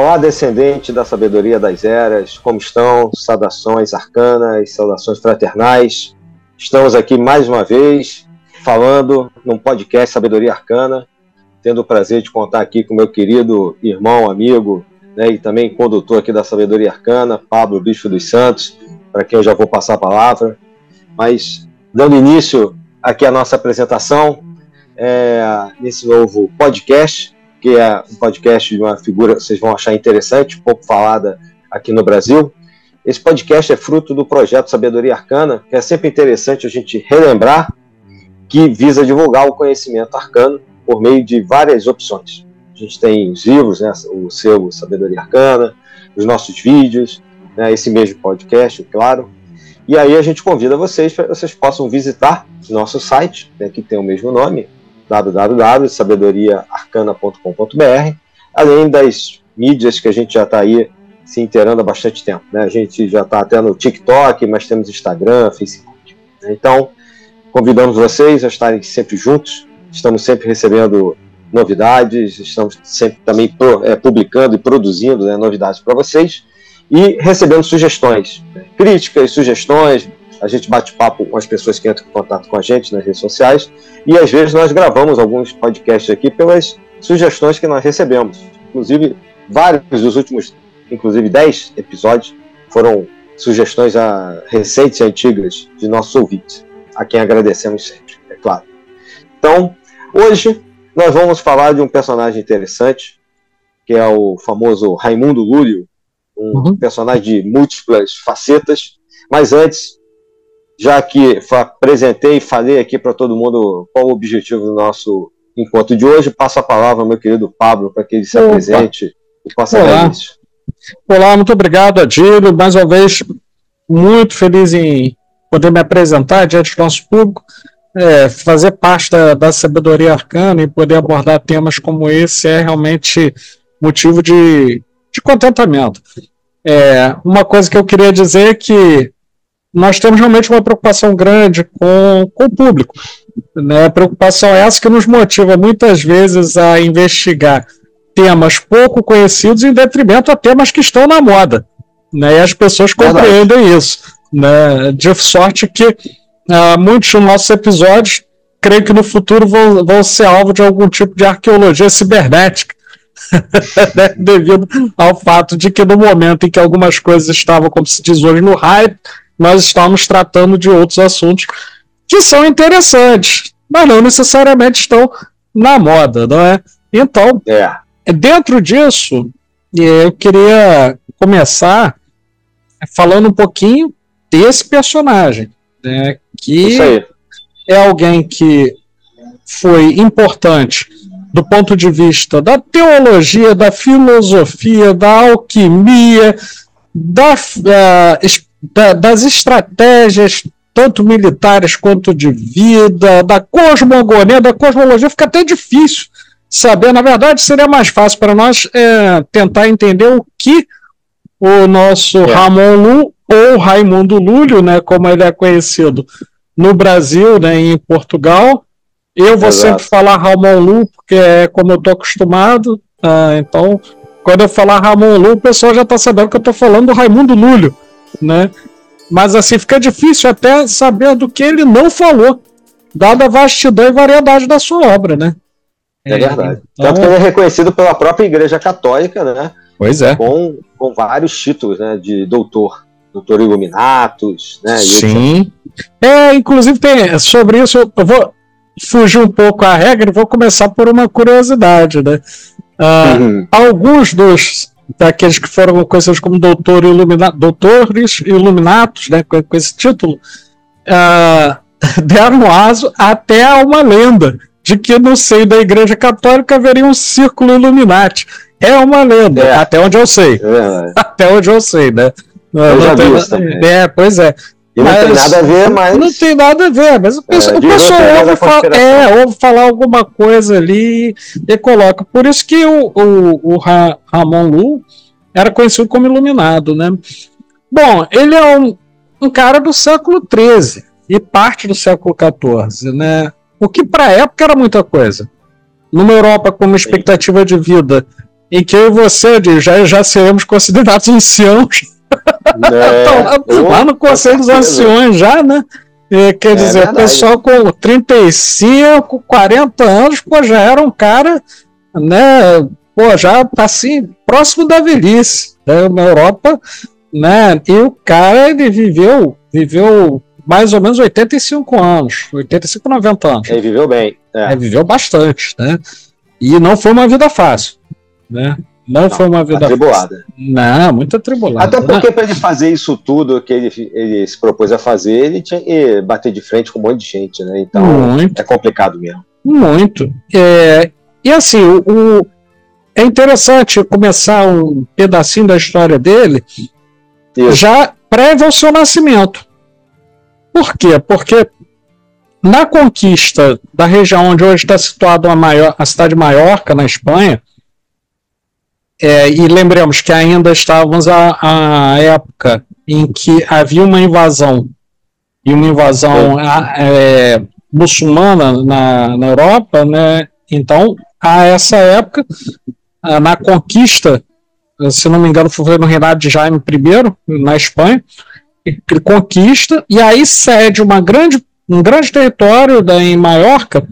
Olá, descendente da sabedoria das eras, como estão? Saudações arcanas, saudações fraternais. Estamos aqui mais uma vez falando num podcast Sabedoria Arcana, tendo o prazer de contar aqui com meu querido irmão, amigo, né, e também condutor aqui da Sabedoria Arcana, Pablo Bispo dos Santos, para quem eu já vou passar a palavra. Mas, dando início aqui à nossa apresentação, é, nesse novo podcast, que é um podcast de uma figura que vocês vão achar interessante, pouco falada aqui no Brasil. Esse podcast é fruto do projeto Sabedoria Arcana, que é sempre interessante a gente relembrar, que visa divulgar o conhecimento arcano por meio de várias opções. A gente tem os livros, né, o seu Sabedoria Arcana, os nossos vídeos, né, esse mesmo podcast, claro. E aí a gente convida vocês para vocês possam visitar nosso site, né, que tem o mesmo nome, www.sabedoriaarcana.com.br, além das mídias que a gente já está aí se inteirando há bastante tempo. Né? A gente já está até no TikTok, mas temos Instagram, Facebook. Né? Então, convidamos vocês a estarem sempre juntos, estamos sempre recebendo novidades, estamos sempre também é, publicando e produzindo né, novidades para vocês e recebendo sugestões, né? críticas, sugestões, a gente bate papo com as pessoas que entram em contato com a gente nas redes sociais e às vezes nós gravamos alguns podcasts aqui pelas sugestões que nós recebemos. Inclusive, vários dos últimos, inclusive 10 episódios, foram sugestões a, recentes e antigas de nossos ouvintes, a quem agradecemos sempre, é claro. Então, hoje nós vamos falar de um personagem interessante, que é o famoso Raimundo Lúlio, um uhum. personagem de múltiplas facetas. Mas antes, já que apresentei e falei aqui para todo mundo qual o objetivo do nosso encontro de hoje, passo a palavra ao meu querido Pablo para que ele se Opa. apresente e possa Olá. dar isso. Olá, muito obrigado, Adílio. Mais uma vez, muito feliz em poder me apresentar diante do nosso público, é, fazer parte da, da sabedoria arcana e poder abordar temas como esse é realmente motivo de, de contentamento. É, uma coisa que eu queria dizer é que nós temos realmente uma preocupação grande com, com o público. Né? Preocupação essa que nos motiva muitas vezes a investigar temas pouco conhecidos em detrimento a temas que estão na moda. Né? E as pessoas compreendem isso. Né? De sorte que uh, muitos dos nossos episódios, creio que no futuro vão, vão ser alvo de algum tipo de arqueologia cibernética. né? Devido ao fato de que no momento em que algumas coisas estavam, como se diz hoje, no hype, nós estamos tratando de outros assuntos que são interessantes, mas não necessariamente estão na moda, não é? Então, é. dentro disso, eu queria começar falando um pouquinho desse personagem, né, que é alguém que foi importante do ponto de vista da teologia, da filosofia, da alquimia, da uh, da, das estratégias, tanto militares quanto de vida, da cosmogonia, da cosmologia, fica até difícil saber. Na verdade, seria mais fácil para nós é, tentar entender o que o nosso é. Ramon Lu, ou Raimundo Lúlio, né, como ele é conhecido no Brasil, né, em Portugal. Eu vou Exato. sempre falar Ramon Lu, porque é como eu estou acostumado. Ah, então, quando eu falar Ramon Lu, o pessoal já está sabendo que eu estou falando do Raimundo Lúlio né? Mas assim fica difícil até saber do que ele não falou, dada a vastidão e variedade da sua obra, né? É, verdade. Então... Tanto que ele é reconhecido pela própria Igreja Católica, né? Pois é. Com, com vários títulos, né? De doutor, doutor Iluminatus, né? Sim. É, inclusive tem sobre isso eu vou fugir um pouco a regra e vou começar por uma curiosidade, né? Uh, uhum. Alguns dos daqueles que foram conhecidos como doutor ilumina, doutores iluminatos, né, com, com esse título, uh, deram aso até a uma lenda de que no seio da Igreja Católica haveria um círculo Illuminati. É uma lenda, é. até onde eu sei. É. Até onde eu sei, né? Eu já vi isso também. É, pois é. E não tem nada a ver, mas. Não tem nada a ver, mas o pessoal, é, o pessoal ouve, fala, é, ouve falar alguma coisa ali e coloca. Por isso que o, o, o Ra, Ramon Lu era conhecido como Iluminado, né? Bom, ele é um, um cara do século XIII e parte do século XIV, né? O que para a época era muita coisa. Numa Europa com uma expectativa de vida em que eu e você já, já seremos considerados anciãos. É, lá, lá, no Conselho dos Anciões já, né? E, quer é dizer, o pessoal com 35, 40 anos, pô, já era um cara, né? Pô, já tá assim, próximo da velhice, né, na Europa, né? E o cara, ele viveu, viveu mais ou menos 85 anos, 85, 90 anos. Ele viveu bem. É. Ele viveu bastante, né? E não foi uma vida fácil, né? Não, não, foi uma vida atribulada. Não, muito atribulada. Até porque né? para ele fazer isso tudo que ele, ele, se propôs a fazer, ele tinha que bater de frente com um monte de gente, né? Então muito. é complicado mesmo. Muito. É, e assim, o, o, é interessante começar um pedacinho da história dele isso. já prévio ao seu nascimento. Por quê? Porque na conquista da região onde hoje está situada a, maior, a cidade de Maiorca, na Espanha, é, e lembremos que ainda estávamos à, à, época em que havia uma invasão, e uma invasão é, muçulmana na, na Europa, né? então, a essa época, na conquista, se não me engano, foi no reinado de Jaime I, na Espanha, ele conquista e aí cede uma grande, um grande território da, em Maiorca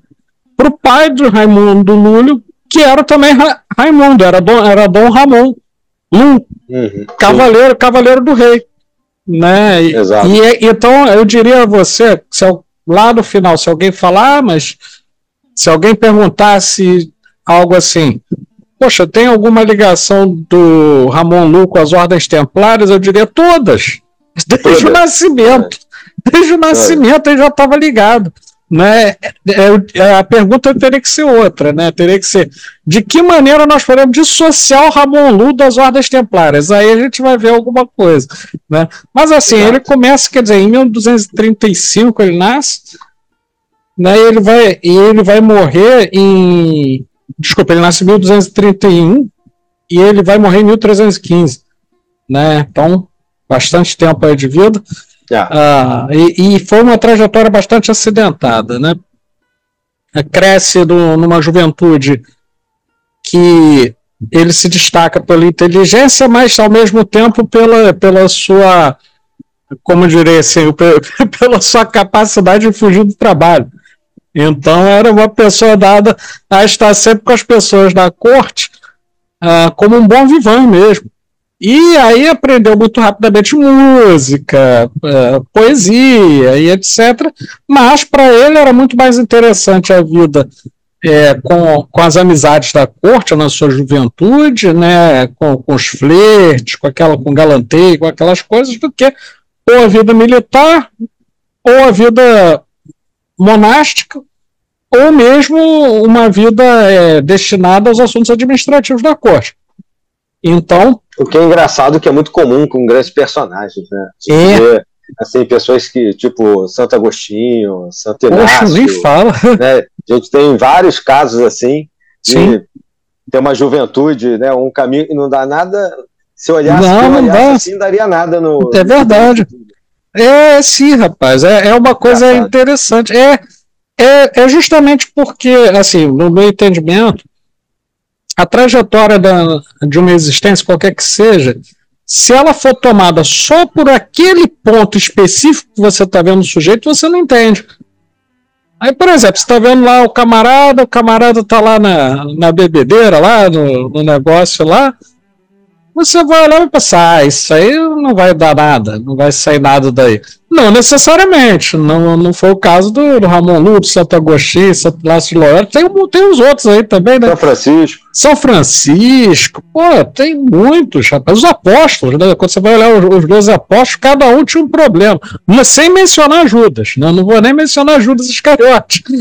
para o pai do Raimundo Lúlio, que era também Ra Raimundo, era Dom, era Dom Ramon Lu, uhum, cavaleiro, cavaleiro do rei. Né? Exato. E, então eu diria a você, se lá no final, se alguém falar, mas se alguém perguntasse algo assim, poxa, tem alguma ligação do Ramon Lu com as ordens templárias? Eu diria todas. Desde o nascimento. Desde o nascimento ele já estava ligado. Né? É, é, a pergunta teria que ser outra, né? Teria que ser de que maneira nós podemos dissociar o Ramon Lu das ordens templárias? Aí a gente vai ver alguma coisa, né? Mas assim, Exato. ele começa, quer dizer, em 1235 ele nasce, né? E ele vai e ele vai morrer em desculpa, ele nasce em 1231 e ele vai morrer em 1315, né? Então bastante tempo aí de vida. Ah, e, e, foi uma trajetória bastante acidentada, né? Cresce do, numa juventude que ele se destaca pela inteligência, mas ao mesmo tempo pela, pela sua, como direi assim, pela sua capacidade de fugir do trabalho. Então era uma pessoa dada a estar sempre com as pessoas da corte ah, como um bom vivão mesmo. E aí aprendeu muito rapidamente música, é, poesia e etc. Mas para ele era muito mais interessante a vida é, com, com as amizades da corte na sua juventude, né, com, com os flertes, com aquela com galanteio, com aquelas coisas, do que ou a vida militar, ou a vida monástica, ou mesmo uma vida é, destinada aos assuntos administrativos da corte. Então. O que é engraçado que é muito comum com grandes personagens, né? É. assim, pessoas que, tipo, Santo Agostinho, Santo Inácio. Poxa, nem fala. Né? A gente tem vários casos assim. Sim. tem uma juventude, né? Um caminho que não dá nada. Se olhasse, não, não dá. assim, daria nada no. É verdade. É, sim, rapaz. É, é uma coisa Engraçado. interessante. É, é, é justamente porque, assim, no meu entendimento, a trajetória da, de uma existência, qualquer que seja, se ela for tomada só por aquele ponto específico que você está vendo no sujeito, você não entende. Aí, por exemplo, você está vendo lá o camarada, o camarada está lá na, na bebedeira, lá no, no negócio lá, você vai olhar e pensar, ah, isso aí não vai dar nada, não vai sair nada daí. Não necessariamente, não, não foi o caso do, do Ramon Lúcio, Santo Agostinho, Santo Lácio Loyola, tem, tem os outros aí também, né? São Francisco. São Francisco, pô, tem muitos, rapaz. Os apóstolos, né? Quando você vai olhar os, os dois apóstolos, cada um tinha um problema. Mas sem mencionar Judas, né? Não vou nem mencionar Judas Iscariote.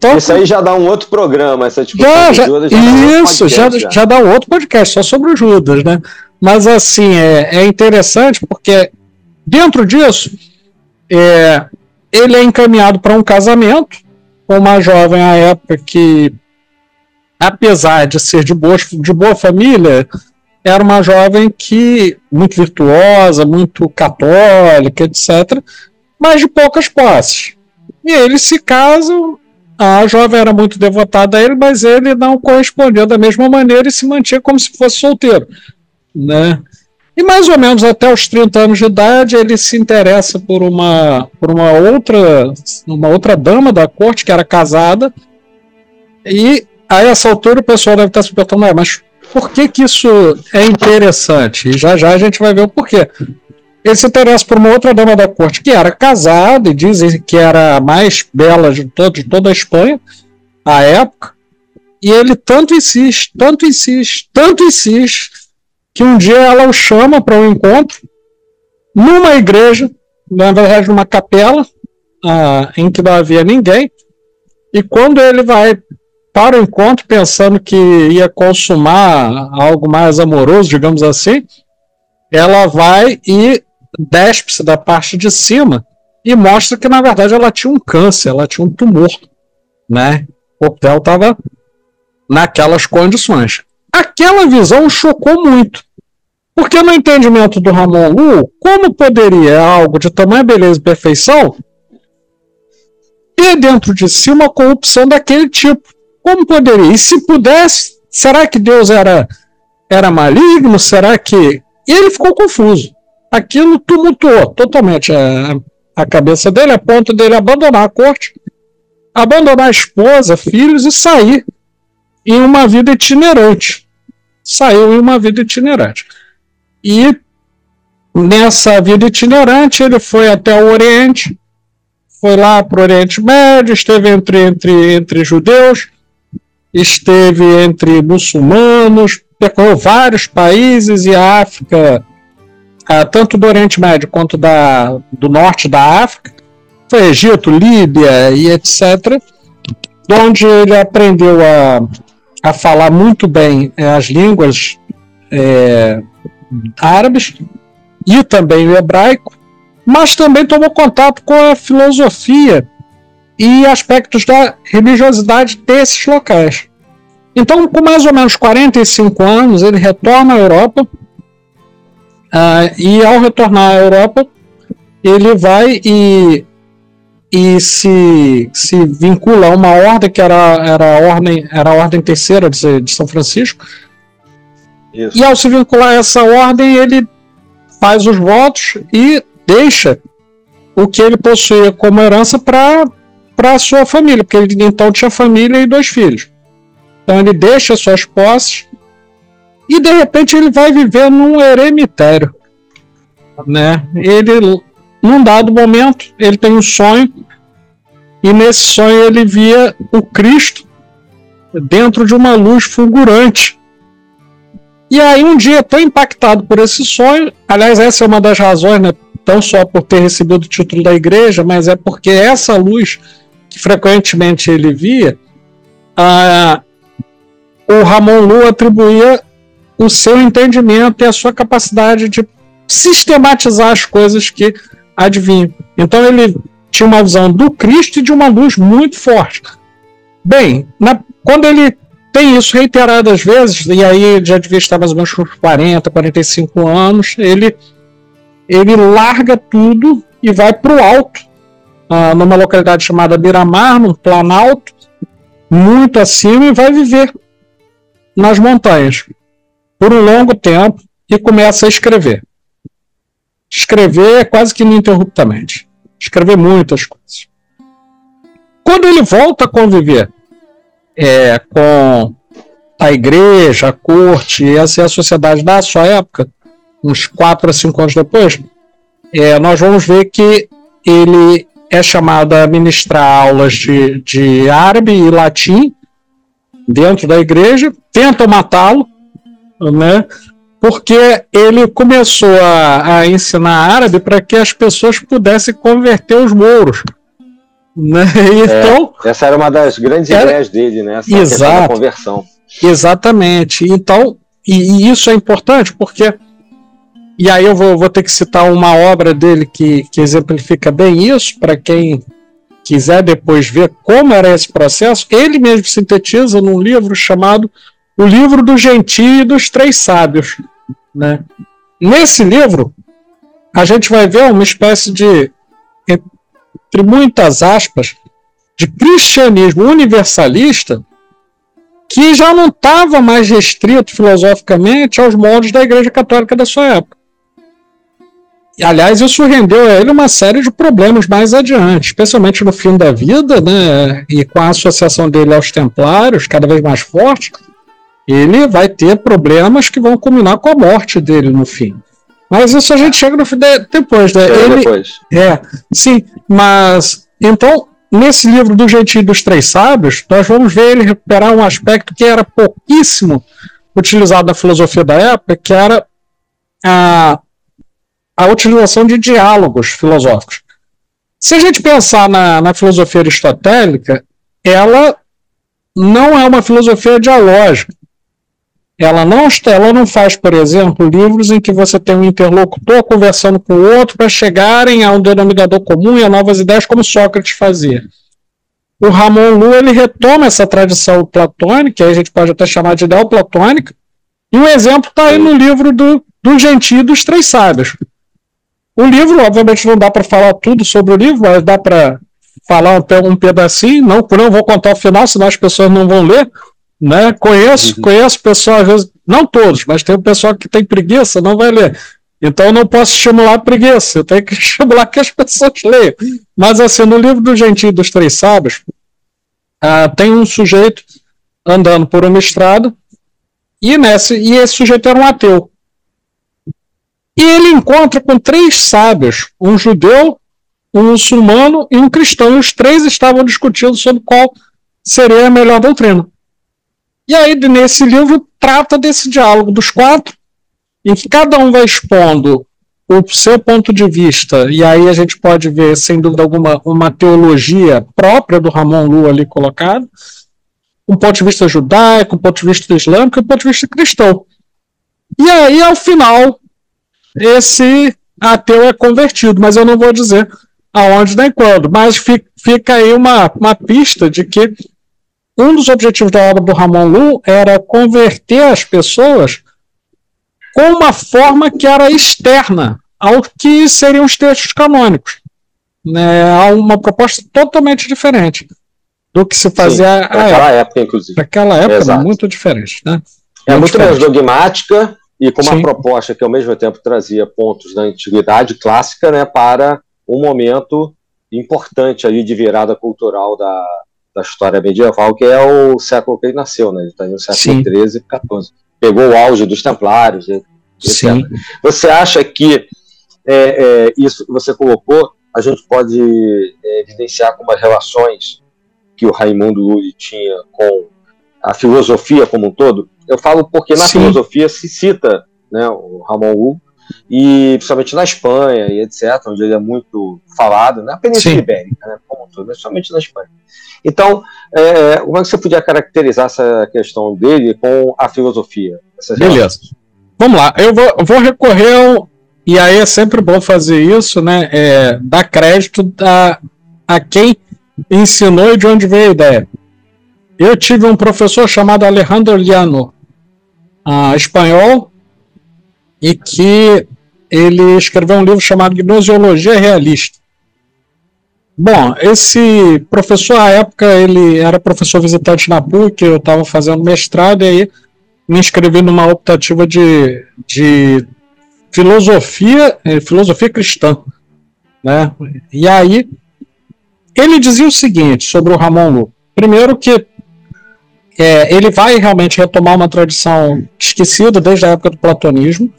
Tô... Isso aí já dá um outro programa, essa tipo já, já, Judas, já Isso, já, já, já dá um outro podcast só sobre o Judas, né? Mas assim, é, é interessante porque dentro disso, é, ele é encaminhado para um casamento com uma jovem à época que, apesar de ser de boa, de boa família, era uma jovem que muito virtuosa, muito católica, etc., mas de poucas posses. E eles se casam a jovem era muito devotada a ele, mas ele não correspondia da mesma maneira e se mantinha como se fosse solteiro. Né? E mais ou menos até os 30 anos de idade, ele se interessa por uma, por uma outra uma outra dama da corte que era casada. E a essa altura o pessoal deve estar se perguntando, ah, mas por que, que isso é interessante? E já já a gente vai ver o porquê. Ele se interessa por uma outra dama da corte que era casada e dizem que era a mais bela de, todo, de toda a Espanha à época. E ele tanto insiste, tanto insiste, tanto insiste, que um dia ela o chama para um encontro numa igreja, na verdade numa capela, ah, em que não havia ninguém. E quando ele vai para o encontro pensando que ia consumar algo mais amoroso, digamos assim, ela vai e despe-se da parte de cima e mostra que, na verdade, ela tinha um câncer, ela tinha um tumor, né? O dela estava naquelas condições. Aquela visão chocou muito. Porque no entendimento do Ramon Lu, como poderia algo de tamanha beleza e perfeição ter dentro de si uma corrupção daquele tipo? Como poderia? E se pudesse, será que Deus era, era maligno? Será que. E ele ficou confuso aquilo tumultuou totalmente a, a cabeça dele, a ponto dele abandonar a corte, abandonar a esposa, filhos e sair em uma vida itinerante. Saiu em uma vida itinerante. E nessa vida itinerante ele foi até o Oriente, foi lá para o Oriente Médio, esteve entre, entre, entre judeus, esteve entre muçulmanos, percorreu vários países e a África ah, tanto do Oriente Médio quanto da, do norte da África, foi Egito, Líbia e etc., onde ele aprendeu a, a falar muito bem é, as línguas é, árabes e também o hebraico, mas também tomou contato com a filosofia e aspectos da religiosidade desses locais. Então, com mais ou menos 45 anos, ele retorna à Europa Uh, e ao retornar à Europa, ele vai e, e se, se vincula a uma ordem que era, era, a, ordem, era a ordem terceira de, de São Francisco. Isso. E ao se vincular a essa ordem, ele faz os votos e deixa o que ele possuía como herança para a sua família, porque ele então tinha família e dois filhos. Então ele deixa suas posses e de repente ele vai viver num eremitério, né? Ele, num dado momento, ele tem um sonho e nesse sonho ele via o Cristo dentro de uma luz fulgurante. E aí um dia, tão impactado por esse sonho, aliás, essa é uma das razões, né, não só por ter recebido o título da igreja, mas é porque essa luz que frequentemente ele via, o Ramon Lu atribuía o seu entendimento e a sua capacidade de sistematizar as coisas que adivinham. Então ele tinha uma visão do Cristo e de uma luz muito forte. Bem, na, quando ele tem isso reiteradas vezes, e aí já devia estar mais ou menos com 40, 45 anos, ele, ele larga tudo e vai para o alto, ah, numa localidade chamada Miramar, num planalto, muito acima, e vai viver nas montanhas por um longo tempo e começa a escrever. Escrever quase que ininterruptamente. Escrever muitas coisas. Quando ele volta a conviver é, com a igreja, a corte e essa é a sociedade da sua época, uns 4 a 5 anos depois, é, nós vamos ver que ele é chamado a ministrar aulas de, de árabe e latim dentro da igreja, tentam matá-lo, né? Porque ele começou a, a ensinar árabe para que as pessoas pudessem converter os mouros. Né? Então, é, essa era uma das grandes era, ideias dele, né? Essa exato, conversão. Exatamente. Então, e, e, isso é importante porque. E aí eu vou, vou ter que citar uma obra dele que, que exemplifica bem isso, para quem quiser depois ver como era esse processo. Ele mesmo sintetiza num livro chamado o livro do Gentil e dos Três Sábios. Né? Nesse livro, a gente vai ver uma espécie de, entre muitas aspas, de cristianismo universalista que já não estava mais restrito filosoficamente aos moldes da Igreja Católica da sua época. E, aliás, isso rendeu a ele uma série de problemas mais adiante, especialmente no fim da vida, né, e com a associação dele aos templários cada vez mais forte, ele vai ter problemas que vão culminar com a morte dele no fim. Mas isso a gente chega no fim de, depois, né? Ele, depois. É, sim, mas então nesse livro do Gentil dos Três Sábios, nós vamos ver ele recuperar um aspecto que era pouquíssimo utilizado na filosofia da época, que era a, a utilização de diálogos filosóficos. Se a gente pensar na, na filosofia aristotélica, ela não é uma filosofia dialógica. Ela não, ela não faz, por exemplo, livros em que você tem um interlocutor conversando com o outro para chegarem a um denominador comum e a novas ideias, como Sócrates fazia. O Ramon Lu ele retoma essa tradição platônica, aí a gente pode até chamar de ideal platônica, e um exemplo está aí no livro do, do Gentil dos Três Sábios. O livro, obviamente, não dá para falar tudo sobre o livro, mas dá para falar até um pedacinho. Não, não vou contar o final, senão as pessoas não vão ler. Né? Conheço, uhum. conheço pessoal, às vezes, não todos, mas tem um pessoal que tem preguiça, não vai ler. Então eu não posso estimular a preguiça, eu tenho que estimular que as pessoas leiam. Mas assim, no livro do Gentil dos Três Sábios, uh, tem um sujeito andando por uma estrada, e, nesse, e esse sujeito era um ateu. E ele encontra com três sábios, um judeu, um muçulmano e um cristão. E os três estavam discutindo sobre qual seria a melhor doutrina. E aí, nesse livro, trata desse diálogo dos quatro, em que cada um vai expondo o seu ponto de vista, e aí a gente pode ver, sem dúvida alguma, uma teologia própria do Ramon Lu ali colocado, um ponto de vista judaico, um ponto de vista islâmico e um ponto de vista cristão. E aí, ao final, esse ateu é convertido, mas eu não vou dizer aonde nem quando, mas fica aí uma, uma pista de que um dos objetivos da obra do Ramon Lu era converter as pessoas com uma forma que era externa ao que seriam os textos canônicos. Né, a uma proposta totalmente diferente do que se fazia naquela época, inclusive. Naquela época, muito diferente. Né? É muito, muito menos dogmática e com uma Sim. proposta que, ao mesmo tempo, trazia pontos da antiguidade clássica né, para um momento importante ali de virada cultural da, da história medieval, que é o século que ele nasceu, né? Ele está no século XIII e XIV. Pegou o auge dos templários, etc. Sim. Você acha que é, é, isso que você colocou, a gente pode é, evidenciar como as relações que o Raimundo Lully tinha com a filosofia como um todo? Eu falo porque na Sim. filosofia se cita né, o Ramon Lu, e principalmente na Espanha e etc., onde ele é muito falado, na Península Sim. Ibérica, né, como um todo, mas somente na Espanha. Então, é, como é que você podia caracterizar essa questão dele com a filosofia? Beleza. Vamos lá, eu vou, vou recorrer ao, e aí é sempre bom fazer isso, né? É, dar crédito a, a quem ensinou e de onde veio a ideia. Eu tive um professor chamado Alejandro Liano, uh, espanhol, e que ele escreveu um livro chamado Gnosiologia Realista. Bom, esse professor, à época, ele era professor visitante na PUC, eu estava fazendo mestrado, e aí me inscrevi numa optativa de, de filosofia, eh, filosofia cristã. Né? E aí, ele dizia o seguinte sobre o Ramon Lu. Primeiro que é, ele vai realmente retomar uma tradição esquecida desde a época do platonismo,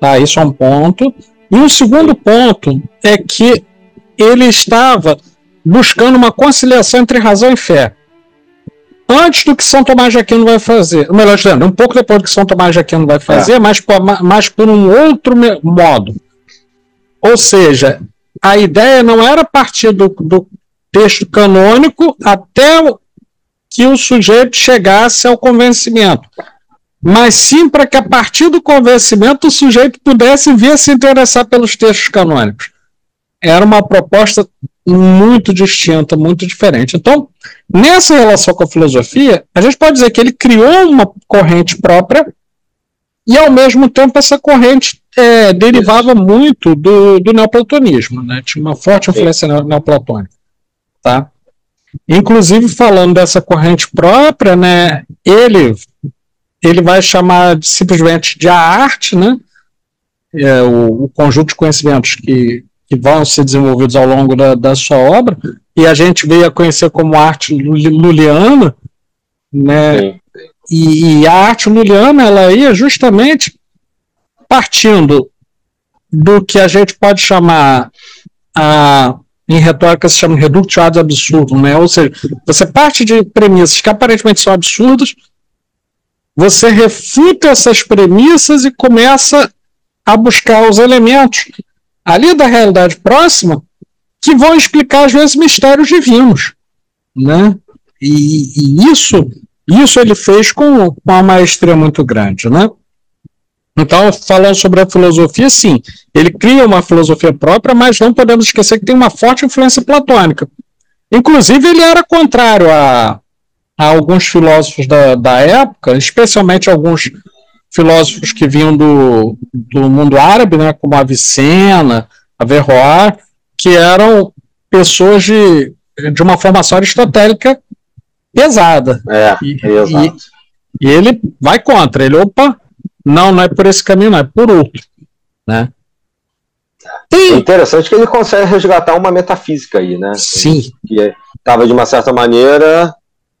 tá? isso é um ponto. E um segundo ponto é que ele estava buscando uma conciliação entre razão e fé. Antes do que São Tomás de Aquino vai fazer, melhor dizendo, um pouco depois do que São Tomás de Aquino vai fazer, é. mas, por, mas por um outro modo. Ou seja, a ideia não era partir do, do texto canônico até que o sujeito chegasse ao convencimento, mas sim para que a partir do convencimento o sujeito pudesse vir a se interessar pelos textos canônicos era uma proposta muito distinta, muito diferente. Então, nessa relação com a filosofia, a gente pode dizer que ele criou uma corrente própria e, ao mesmo tempo, essa corrente é, derivava muito do, do neoplatonismo, né? tinha uma forte influência neoplatônica. Tá? Inclusive, falando dessa corrente própria, né, ele, ele vai chamar simplesmente de a arte, né, é, o, o, conjunto de conhecimentos que, que vão ser desenvolvidos ao longo da, da sua obra, e a gente veio a conhecer como arte luliana, né, e, e, a arte luliana, ela ia justamente partindo do que a gente pode chamar a em retórica se chama reductio ad absurdum, né? Ou seja, você parte de premissas que aparentemente são absurdas, você refuta essas premissas e começa a buscar os elementos ali da realidade próxima que vão explicar às vezes mistérios divinos, né? E, e isso, isso ele fez com, uma maestria muito grande, né? Então, falando sobre a filosofia, sim, ele cria uma filosofia própria, mas não podemos esquecer que tem uma forte influência platônica. Inclusive, ele era contrário a, a alguns filósofos da, da época, especialmente alguns filósofos que vinham do, do mundo árabe, né, como Avicena, Averroes, que eram pessoas de, de uma formação aristotélica pesada. É, e, e, e, ele vai contra, ele, opa, não, não é por esse caminho, não, é por outro. Né? Tem... É interessante que ele consegue resgatar uma metafísica aí, né? Sim. Que estava, de uma certa maneira,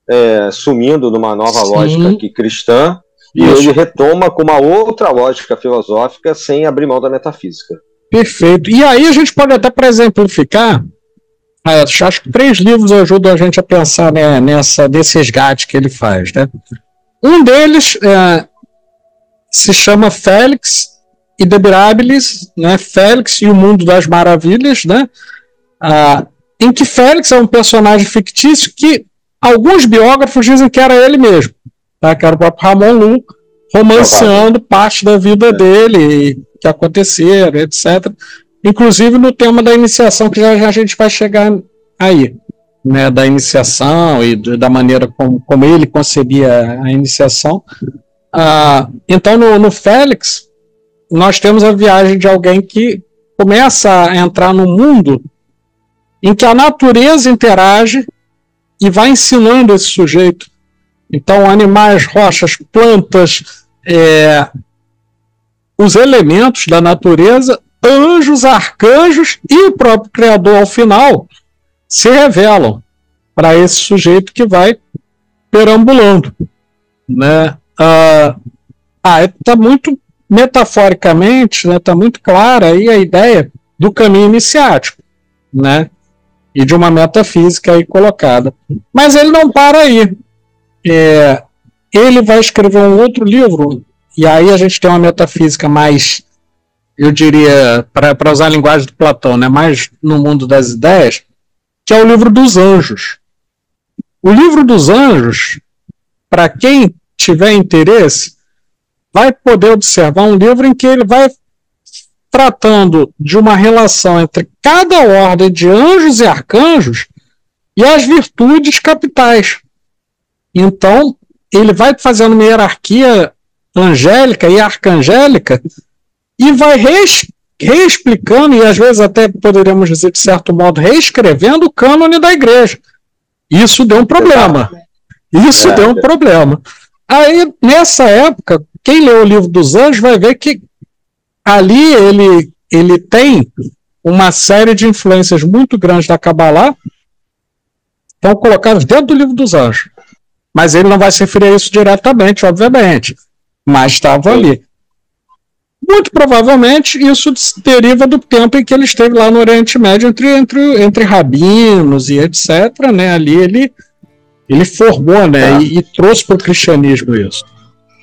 é, sumindo numa nova Sim. lógica aqui cristã, e Isso. ele retoma com uma outra lógica filosófica sem abrir mão da metafísica. Perfeito. E aí a gente pode até, para exemplificar, é, acho que três livros ajudam a gente a pensar né, nessa, nesse resgate que ele faz. Né? Um deles é, se chama Félix e Debirabilis, né? Félix e o Mundo das Maravilhas, né? Ah, em que Félix é um personagem fictício que alguns biógrafos dizem que era ele mesmo, tá? que era o próprio Ramon Lu, romanceando parte da vida é. dele, que aconteceram, etc. Inclusive no tema da iniciação, que já, já a gente vai chegar aí, né? da iniciação e da maneira como, como ele concebia a iniciação. Ah, então, no, no Félix, nós temos a viagem de alguém que começa a entrar no mundo em que a natureza interage e vai ensinando esse sujeito. Então, animais, rochas, plantas, é, os elementos da natureza, anjos, arcanjos e o próprio Criador, ao final, se revelam para esse sujeito que vai perambulando. Né? Ah, está ah, muito metaforicamente, está né, tá muito clara aí a ideia do caminho iniciático, né? E de uma metafísica aí colocada. Mas ele não para aí. É, ele vai escrever um outro livro, e aí a gente tem uma metafísica mais, eu diria, para usar a linguagem do Platão, né, mais no mundo das ideias, que é o livro dos anjos. O livro dos anjos, para quem tiver interesse, vai poder observar um livro em que ele vai tratando de uma relação entre cada ordem de anjos e arcanjos e as virtudes capitais. Então, ele vai fazendo uma hierarquia angélica e arcangélica e vai reexplicando, e às vezes até poderíamos dizer, de certo modo, reescrevendo o cânone da igreja. Isso deu um problema. Isso deu um problema. Aí, nessa época, quem lê o livro dos anjos vai ver que ali ele, ele tem uma série de influências muito grandes da Kabbalah, estão colocadas dentro do livro dos anjos. Mas ele não vai se referir a isso diretamente, obviamente. Mas estava ali. Muito provavelmente isso deriva do tempo em que ele esteve lá no Oriente Médio entre, entre, entre rabinos e etc. Né? Ali ele ele formou, né, é. e, e, trouxe para o cristianismo isso.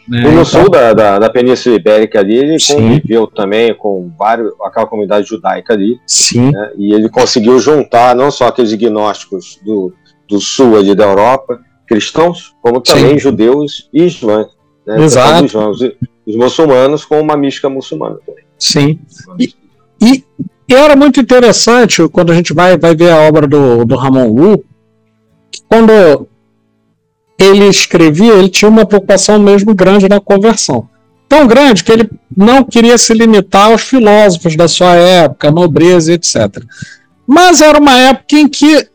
Né? E no então, sul da, da, da, Península Ibérica ali, ele sim. conviveu também com vários, aquela comunidade judaica ali. Sim. Né, e ele conseguiu juntar não só aqueles gnósticos do, do sul ali da Europa, cristãos, como também sim. judeus e islãs. Né, Exato. Os, os, muçulmanos com uma mística muçulmana também. Sim. E, e, e, era muito interessante quando a gente vai, vai ver a obra do, do Ramon Lu, quando ele escrevia, ele tinha uma preocupação mesmo grande na conversão. Tão grande que ele não queria se limitar aos filósofos da sua época, nobreza, etc. Mas era uma época em que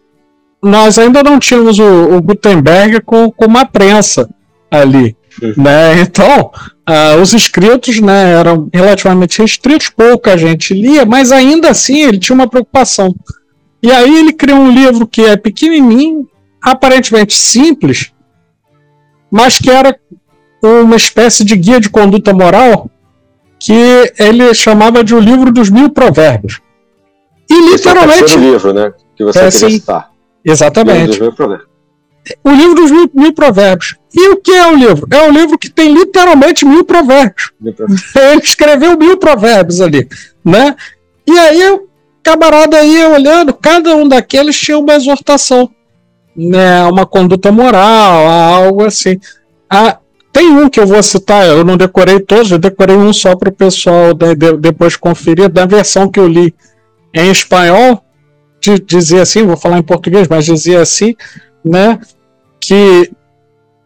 nós ainda não tínhamos o, o Gutenberg com, com uma prensa ali. Uhum. Né? Então, uh, os escritos né, eram relativamente restritos, pouca gente lia, mas ainda assim ele tinha uma preocupação. E aí ele criou um livro que é pequenininho, aparentemente simples, mas que era uma espécie de guia de conduta moral que ele chamava de o livro dos mil provérbios. E literalmente. Esse é o livro, né? Que você é, queria citar. Exatamente. O livro dos mil, mil, provérbios. E o que é o livro? É um livro que tem literalmente mil provérbios. Mil provérbios. Ele escreveu mil provérbios ali, né? E aí o camarada ia olhando, cada um daqueles tinha uma exortação, né? Uma conduta moral, algo assim. Ah, tem um que eu vou citar, eu não decorei todos, eu decorei um só para o pessoal de, de, depois conferir, da versão que eu li em espanhol, de, dizia assim, vou falar em português, mas dizia assim, né? que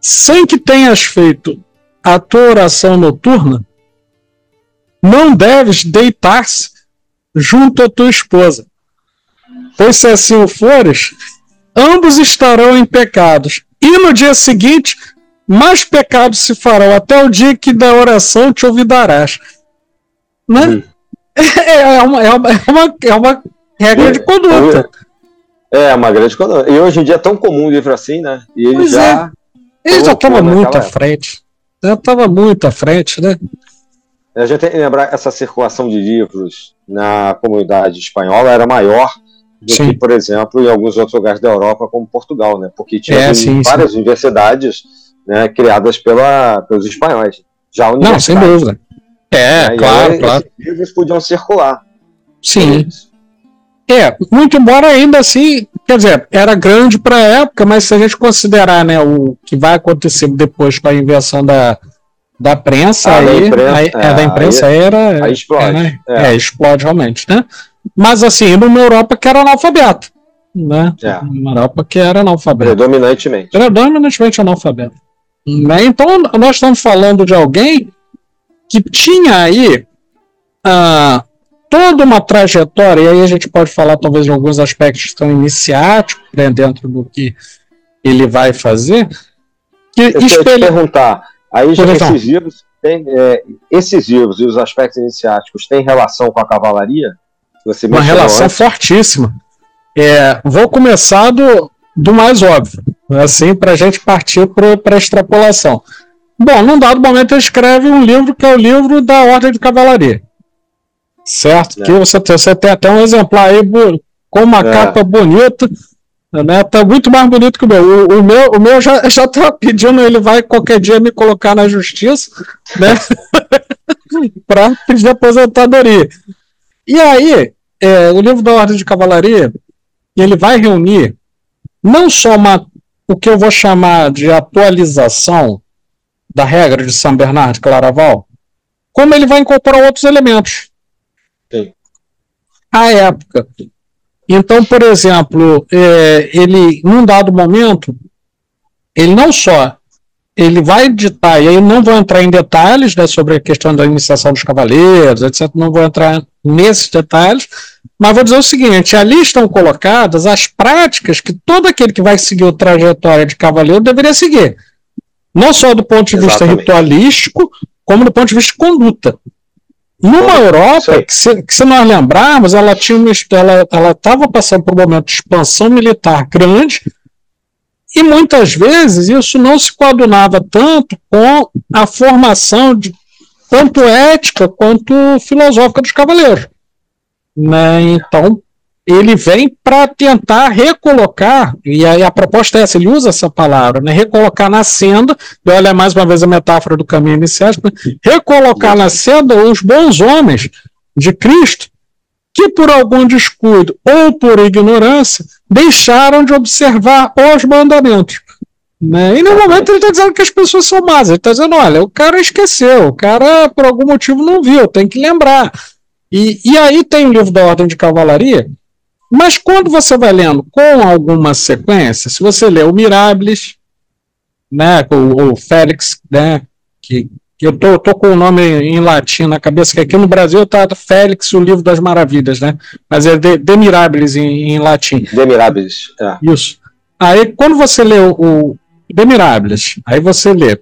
sem que tenhas feito a tua oração noturna, não deves deitar-se junto à tua esposa. Pois se assim o fores, ambos estarão em pecados. E no dia seguinte, mais pecados se farão, até o dia que da oração te ouvidarás. Né? Hum. É, é, uma, é, uma, é, uma, é uma regra é, de conduta. É, uma grande conduta. E hoje em dia é tão comum um livro assim, né? E ele pois já. É. Ele já estava muito à frente. Já estava muito à frente, né? A gente tem que lembrar essa circulação de livros na comunidade espanhola era maior do sim. que, por exemplo, em alguns outros lugares da Europa, como Portugal, né? Porque tinha é, sim, várias sim. universidades né, criadas pela, pelos espanhóis. Já Não, sem dúvida. É, né? claro, aí, claro. Livros podiam circular. Sim. É, muito embora ainda assim, quer dizer, era grande para a época, mas se a gente considerar né, o que vai acontecer depois com a invenção da, da prensa, ah, aí, da imprensa, aí, é, da imprensa aí, era. Aí explode. É, né? é. é, explode realmente, né? Mas assim, numa Europa que era analfabeta. Né? É. Uma Europa que era analfabeta. Predominantemente. Predominantemente analfabeta. Né? Então, nós estamos falando de alguém que tinha aí ah, toda uma trajetória, e aí a gente pode falar talvez de alguns aspectos que estão iniciáticos né, dentro do que ele vai fazer. Que Eu espelha... te perguntar, aí já esses livros, tem, é, esses livros e os aspectos iniciáticos têm relação com a cavalaria? Você uma relação antes? fortíssima. É, vou começar do, do mais óbvio, assim, para a gente partir para a extrapolação. Bom, num dado momento ele escreve um livro que é o livro da Ordem de Cavalaria. Certo? É. Que você, você tem até um exemplar aí com uma é. capa bonita. Né? Tá muito mais bonito que o meu. O, o meu, o meu já, já tá pedindo, ele vai qualquer dia me colocar na justiça, né? para pedir aposentadoria. E aí, é, o livro da Ordem de Cavalaria, ele vai reunir não só uma, o que eu vou chamar de atualização da regra de São Bernardo Claraval, como ele vai incorporar outros elementos. Sim. À época. Então, por exemplo, é, ele, num dado momento, ele não só ele vai ditar, e aí não vou entrar em detalhes né, sobre a questão da iniciação dos cavaleiros, etc., não vou entrar nesses detalhes, mas vou dizer o seguinte: ali estão colocadas as práticas que todo aquele que vai seguir a trajetória de cavaleiro deveria seguir. Não só do ponto de vista ritualístico, como do ponto de vista de conduta. Numa Europa, que se, que se, nós lembrarmos, ela tinha uma, ela estava passando por um momento de expansão militar grande, e muitas vezes isso não se coadunava tanto com a formação de tanto ética quanto filosófica dos cavaleiros. Né? Então, ele vem para tentar recolocar, e aí a proposta é essa, ele usa essa palavra, né? recolocar na senda, e olha mais uma vez a metáfora do caminho iniciático, né? recolocar na senda os bons homens de Cristo, que por algum descuido ou por ignorância deixaram de observar os mandamentos. Né? E no momento ele está dizendo que as pessoas são más. Ele está dizendo: olha, o cara esqueceu, o cara por algum motivo não viu, tem que lembrar. E, e aí tem o livro da Ordem de Cavalaria, mas quando você vai lendo com alguma sequência, se você lê o Mirables, né, o, o Félix, né, que, eu tô, tô com o nome em latim na cabeça, que aqui no Brasil tá Félix, o livro das maravilhas, né? Mas é De, De Mirabilis em, em latim. De Mirabilis, é. Isso. Aí, quando você lê o, o De Mirabilis, aí você lê.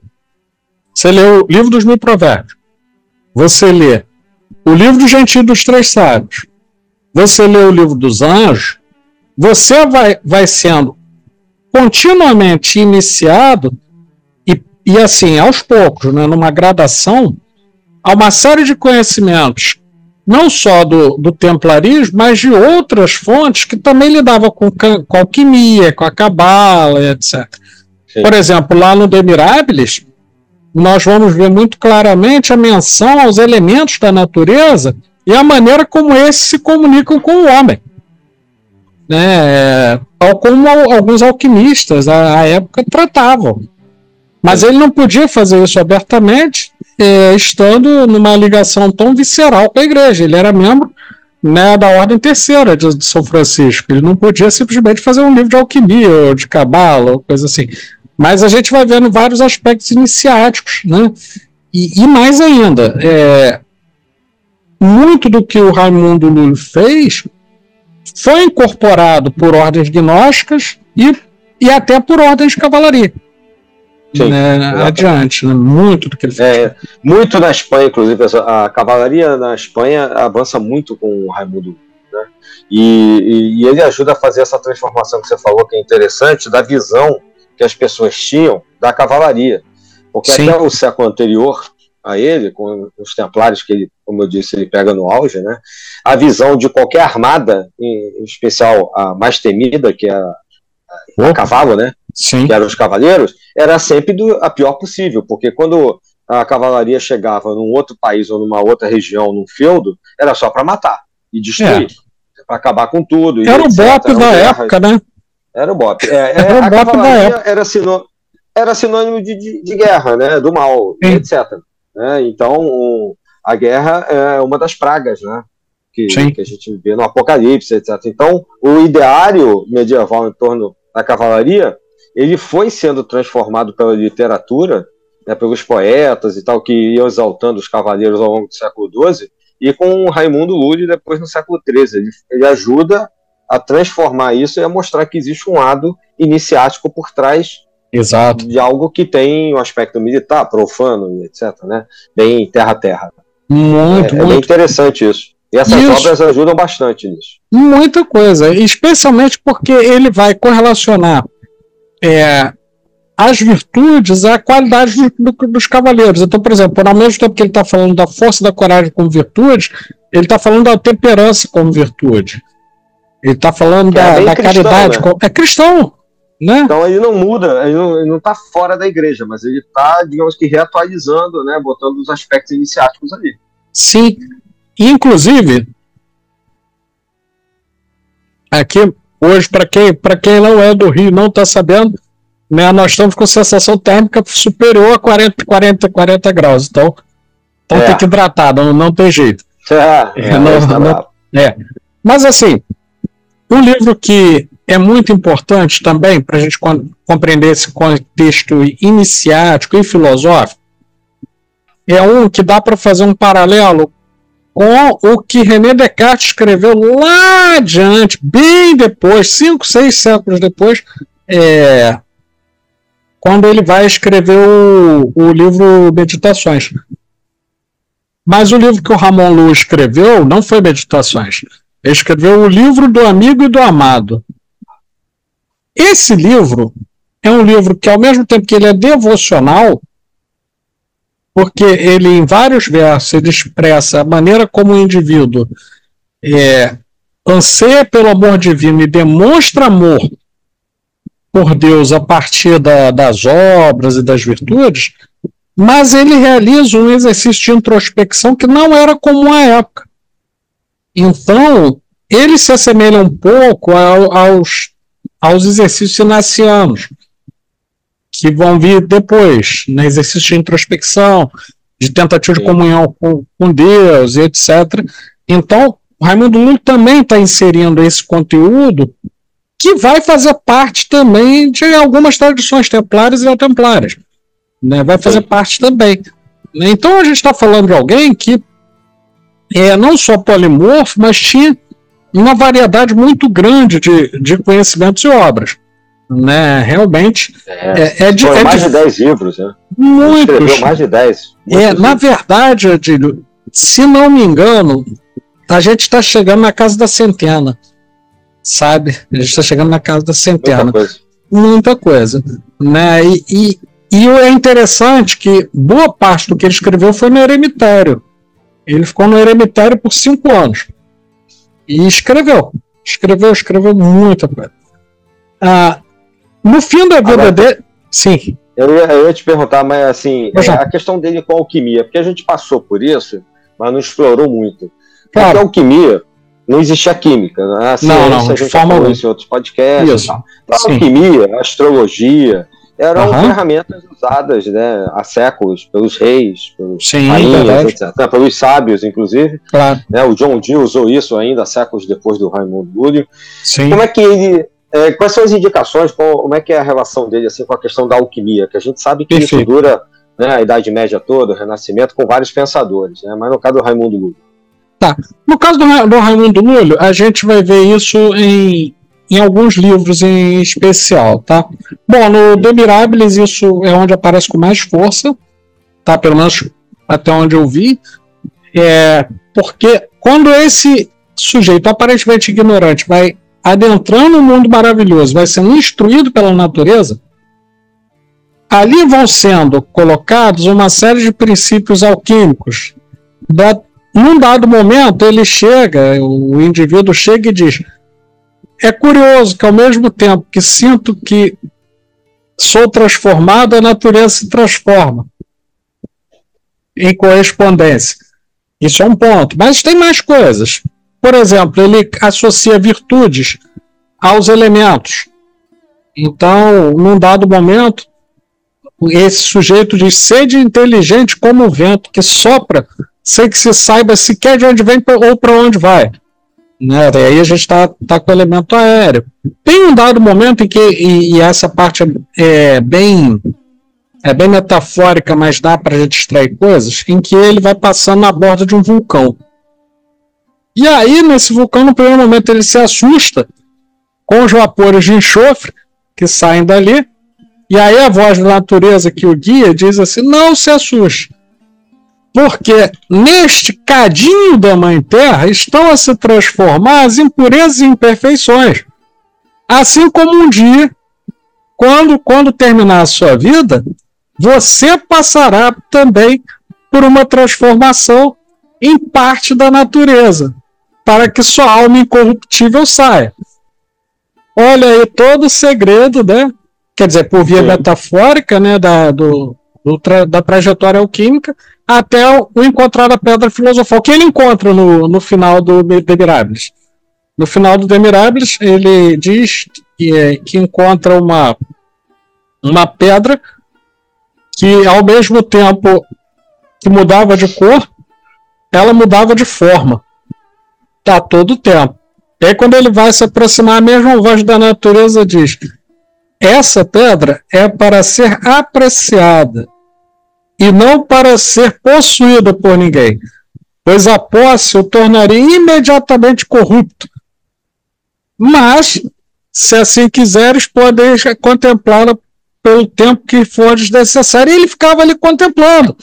Você lê o livro dos mil provérbios. Você lê o livro do Gentil dos Três Sábios. Você lê o livro dos anjos. Você vai, vai sendo continuamente iniciado e, e assim, aos poucos, né, numa gradação, a uma série de conhecimentos, não só do, do templarismo, mas de outras fontes que também lidavam com, com a alquimia, com a cabala, etc. Sim. Por exemplo, lá no De Mirabilis, nós vamos ver muito claramente a menção aos elementos da natureza e a maneira como esses se comunicam com o homem né? Tal como alguns alquimistas à época tratavam. Mas ele não podia fazer isso abertamente, é, estando numa ligação tão visceral com a igreja. Ele era membro né, da Ordem Terceira de, de, São Francisco. Ele não podia simplesmente fazer um livro de alquimia ou de cabala ou coisa assim. Mas a gente vai vendo vários aspectos iniciáticos, né? E, e mais ainda, é, muito do que o Raimundo Lully fez foi incorporado por ordens gnósticas e, e até por ordens de cavalaria. Sim, né, adiante, né, muito do que ele fez. É, muito na Espanha, inclusive, a cavalaria na Espanha avança muito com o Raimundo. Né? E, e, e, ele ajuda a fazer essa transformação que você falou, que é interessante, da visão que as pessoas tinham da cavalaria. Porque Sim. até o século anterior, a ele, com os templários que ele, como eu disse, ele pega no auge, né? A visão de qualquer armada, em especial a mais temida, que é a, a cavalo, né? Sim. Que eram os cavaleiros, era sempre do, a pior possível, porque quando a cavalaria chegava num outro país ou numa outra região, num feudo, era só para matar e destruir, é. para acabar com tudo. Era o BOP da época, né? Era o BOP. É, é, era o BOP da época. Era, sinônimo, era sinônimo de, de, de, guerra, né? Do mal, Sim. etc. Né? Então, a guerra é uma das pragas né? que, que, a gente vê no Apocalipse, etc. Então, o ideário medieval em torno da cavalaria ele foi sendo transformado pela literatura, né, pelos poetas e tal, que iam exaltando os cavaleiros ao longo do século XII, e com Raimundo Lully depois no século XIII. Ele, ele ajuda a transformar isso e a mostrar que existe um lado iniciático por trás Exato. de algo que tem um aspecto militar, profano, etc. Né? Bem terra-terra. Muito, é, muito. É bem interessante isso. E essas isso, obras ajudam bastante nisso. Muita coisa, especialmente porque ele vai correlacionar é, as virtudes à qualidade do, do, dos cavaleiros. Então, por exemplo, ao mesmo tempo que ele está falando da força da coragem como virtude, ele está falando da temperança como virtude. Ele está falando da, é da cristão, caridade. Né? Como, é cristão. Né? Então ele não muda, ele não, está fora da igreja, mas ele está, digamos que, reatualizando, né, botando os aspectos iniciáticos ali. Sim, inclusive, aqui hoje, para quem, quem não é do Rio não está sabendo, né, nós estamos com sensação térmica superior a 40, 40, 40 graus, então, então é. tem que hidratar, não, não tem jeito. É, é, não, não, é. Mas assim, um livro que é muito importante também para a gente compreender esse contexto iniciático e filosófico. É um que dá para fazer um paralelo com o que René Descartes escreveu lá adiante, bem depois, cinco, seis séculos depois, é, quando ele vai escrever o, o livro Meditações. Mas o livro que o Ramon Lu escreveu não foi Meditações. Ele escreveu o livro do amigo e do amado. Esse livro é um livro que, ao mesmo tempo que ele é devocional, porque ele, em vários versos, ele expressa a maneira como o indivíduo é, anseia pelo amor divino e demonstra amor por Deus a partir da, das obras e das virtudes, mas ele realiza um exercício de introspecção que não era comum à época. Então, ele se assemelha um pouco ao, aos aos exercícios sinacianos, que vão vir depois, né, exercício de introspecção, de tentativa de comunhão com, com Deus, etc. Então, Raimundo Lula também está inserindo esse conteúdo que vai fazer parte também de algumas tradições templares e templárias. Né? Vai fazer parte também. Então a gente está falando de alguém que é não só polimorfo, mas tinha uma variedade muito grande de, de conhecimentos e obras. Né? Realmente é, é, é de, é mais de 10 livros, né? Muitos. Escreveu mais de 10. É, na verdade, Adílio, se não me engano, a gente está chegando na casa da centena. Sabe? A gente está chegando na casa da centena. Muita coisa. Muita coisa né? E, e, e é interessante que boa parte do que ele escreveu foi no eremitério. Ele ficou no eremitério por cinco anos. E escreveu. Escreveu, escreveu muita coisa. Ah, no fim da vida Agora, dele. Sim. Eu ia, eu ia, te perguntar, mas assim, é, a questão dele com a alquimia, porque a gente passou por isso, mas não explorou muito. Claro. Porque a alquimia não existia química, né? A ciência, não, não, a gente forma falou isso em outros podcasts. Isso. A alquimia, a astrologia, eram uhum. ferramentas usadas né, há séculos pelos reis, pelos Sim, rainhas, etc. Né, pelos sábios, inclusive. Claro. Né, o John Dee usou isso ainda séculos depois do Raimundo Lúlio. Sim. Como é que ele. É, quais são as indicações, como é que é a relação dele assim, com a questão da alquimia? Que a gente sabe que Perfeito. isso dura né, a Idade Média toda, o Renascimento, com vários pensadores, né, mas no caso do Raimundo Lúlio. Tá. No caso do, do Raimundo Lúlio, a gente vai ver isso em em alguns livros em especial, tá? Bom, no The Mirabilis isso é onde aparece com mais força, tá? Pelo menos até onde eu vi. É, porque quando esse sujeito aparentemente ignorante vai adentrando o um mundo maravilhoso, vai sendo instruído pela natureza, ali vão sendo colocados uma série de princípios alquímicos. Da, num dado momento, ele chega, o indivíduo chega e diz: é curioso que ao mesmo tempo que sinto que sou transformado, a natureza se transforma em correspondência. Isso é um ponto. Mas tem mais coisas. Por exemplo, ele associa virtudes aos elementos. Então, num dado momento, esse sujeito diz: sede inteligente como o vento que sopra, sem que se saiba sequer de onde vem ou para onde vai. Né? Aí a gente está tá com o elemento aéreo. Tem um dado momento em que, e, e essa parte é, é bem é bem metafórica, mas dá para a gente extrair coisas, em que ele vai passando na borda de um vulcão. E aí, nesse vulcão, no primeiro momento, ele se assusta com os vapores de enxofre que saem dali. E aí a voz da natureza que o guia diz assim: não se assuste. Porque neste cadinho da Mãe Terra estão a se transformar as impurezas e imperfeições. Assim como um dia, quando, quando terminar a sua vida, você passará também por uma transformação em parte da natureza, para que sua alma incorruptível saia. Olha aí todo o segredo, né? Quer dizer, por via Sim. metafórica, né, da, do, do tra da trajetória alquímica, até o encontrar a pedra filosofal, que ele encontra no, no final do De Mirables. No final do De Mirables, ele diz que, é, que encontra uma, uma pedra que, ao mesmo tempo que mudava de cor, ela mudava de forma. Tá todo tempo. E aí, quando ele vai se aproximar, a mesma voz da natureza diz: Essa pedra é para ser apreciada e não para ser possuída por ninguém, pois a posse o tornaria imediatamente corrupto. Mas, se assim quiseres, podeis contemplá-la pelo tempo que for desnecessário. E ele ficava ali contemplando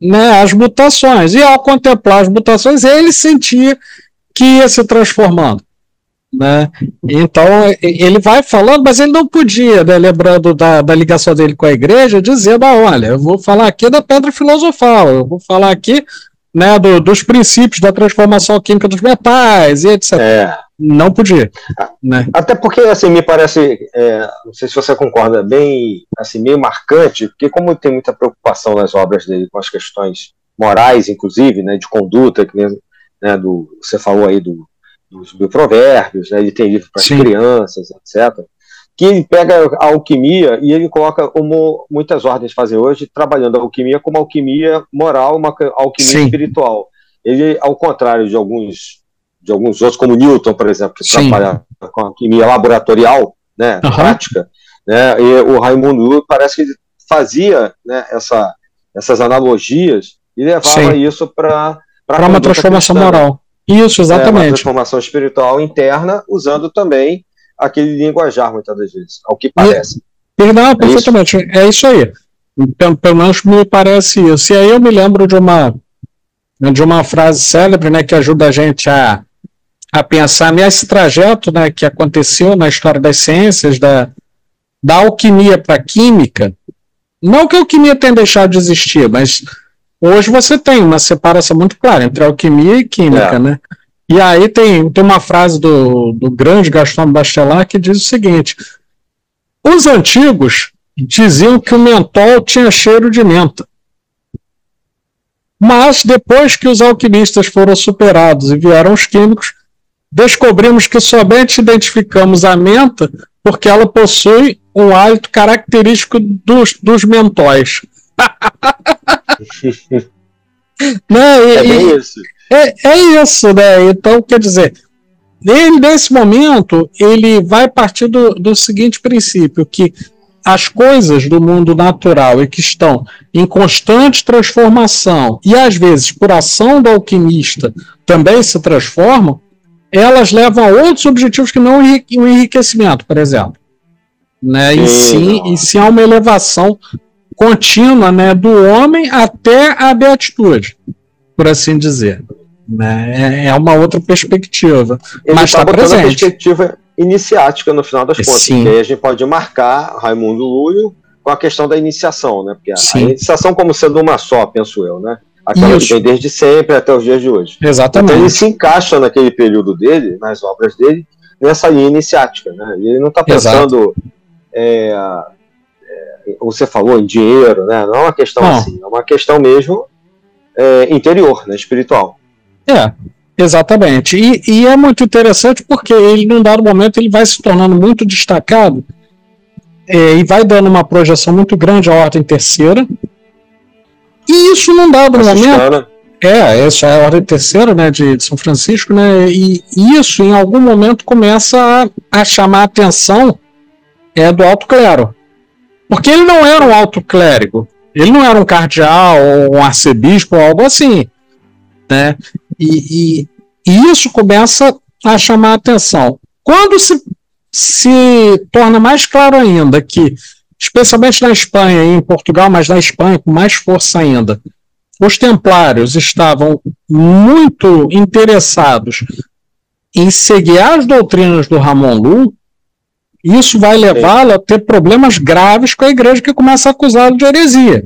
né, as mutações. E ao contemplar as mutações, ele sentia que ia se transformando. Né? Então ele vai falando, mas ele não podia, né, lembrando da, da ligação dele com a igreja, dizendo: ah, olha, eu vou falar aqui da pedra filosofal, eu vou falar aqui né, do, dos princípios da transformação química dos metais e etc. É. Não podia. Né? Até porque, assim, me parece, é, não sei se você concorda, bem, assim, meio marcante, porque como tem muita preocupação nas obras dele com as questões morais, inclusive, né, de conduta, que, né, do, você falou aí do dos provérbios, né? ele tem livro para crianças, etc. Que ele pega a alquimia e ele coloca, como muitas ordens fazem hoje, trabalhando a alquimia como alquimia moral, uma alquimia Sim. espiritual. Ele, ao contrário de alguns de alguns outros, como Newton, por exemplo, que Sim. trabalha com alquimia laboratorial, né, uhum. prática, né, e o Raimundo parece que fazia né, essa essas analogias e levava Sim. isso para uma transformação cristã. moral. Isso, exatamente. É, uma transformação espiritual interna, usando também aquele linguajar, muitas das vezes, ao que parece. E, não, é perfeitamente, isso? é isso aí. Pelo, pelo menos me parece isso. E aí eu me lembro de uma, de uma frase célebre né, que ajuda a gente a, a pensar nesse trajeto né, que aconteceu na história das ciências, da, da alquimia para a química. Não que a alquimia tenha deixado de existir, mas Hoje você tem uma separação muito clara entre alquimia e química, é. né? E aí tem, tem uma frase do, do grande Gaston Bachelard que diz o seguinte: os antigos diziam que o mentol tinha cheiro de menta. Mas depois que os alquimistas foram superados e vieram os químicos, descobrimos que somente identificamos a menta porque ela possui um hálito característico dos, dos mentóis. Não, e, é bem isso. É, é isso, né? Então, quer dizer, ele, nesse momento, ele vai partir do, do seguinte princípio, que as coisas do mundo natural e que estão em constante transformação, e às vezes por ação do alquimista também se transformam, elas levam a outros objetivos que não o enriquecimento, por exemplo. Né? E, sim, e sim a uma elevação contínua né, do homem até a beatitude, por assim dizer. Né? É, é uma outra perspectiva. Ele mas está tá presente. a perspectiva iniciática no final das contas. Sim. Aí a gente pode marcar Raimundo Lúlio com a questão da iniciação, né? Porque a, a iniciação como sendo uma só, penso eu, né? Aquela Isso. que vem desde sempre até os dias de hoje. Exatamente. Então ele se encaixa naquele período dele, nas obras dele, nessa linha iniciática, né? E ele não está pensando é, você falou em dinheiro, né? Não é uma questão não. assim, é uma questão mesmo é, interior, né? espiritual. É, exatamente. E, e, é muito interessante porque ele, num dado momento, ele vai se tornando muito destacado é, e vai dando uma projeção muito grande à ordem terceira. E isso num dado momento. É, essa é a ordem terceira, né, de, de, São Francisco, né, e isso em algum momento começa a, a chamar a atenção é, do alto clero. Porque ele não era um alto clérigo. Ele não era um cardeal ou um arcebispo ou algo assim. Né? E, e, e isso começa a chamar a atenção. Quando se, se torna mais claro ainda que, especialmente na Espanha e em Portugal, mas na Espanha com mais força ainda, os templários estavam muito interessados em seguir as doutrinas do Ramon Lu, isso vai levá-lo a ter problemas graves com a igreja que começa a acusá-lo de heresia.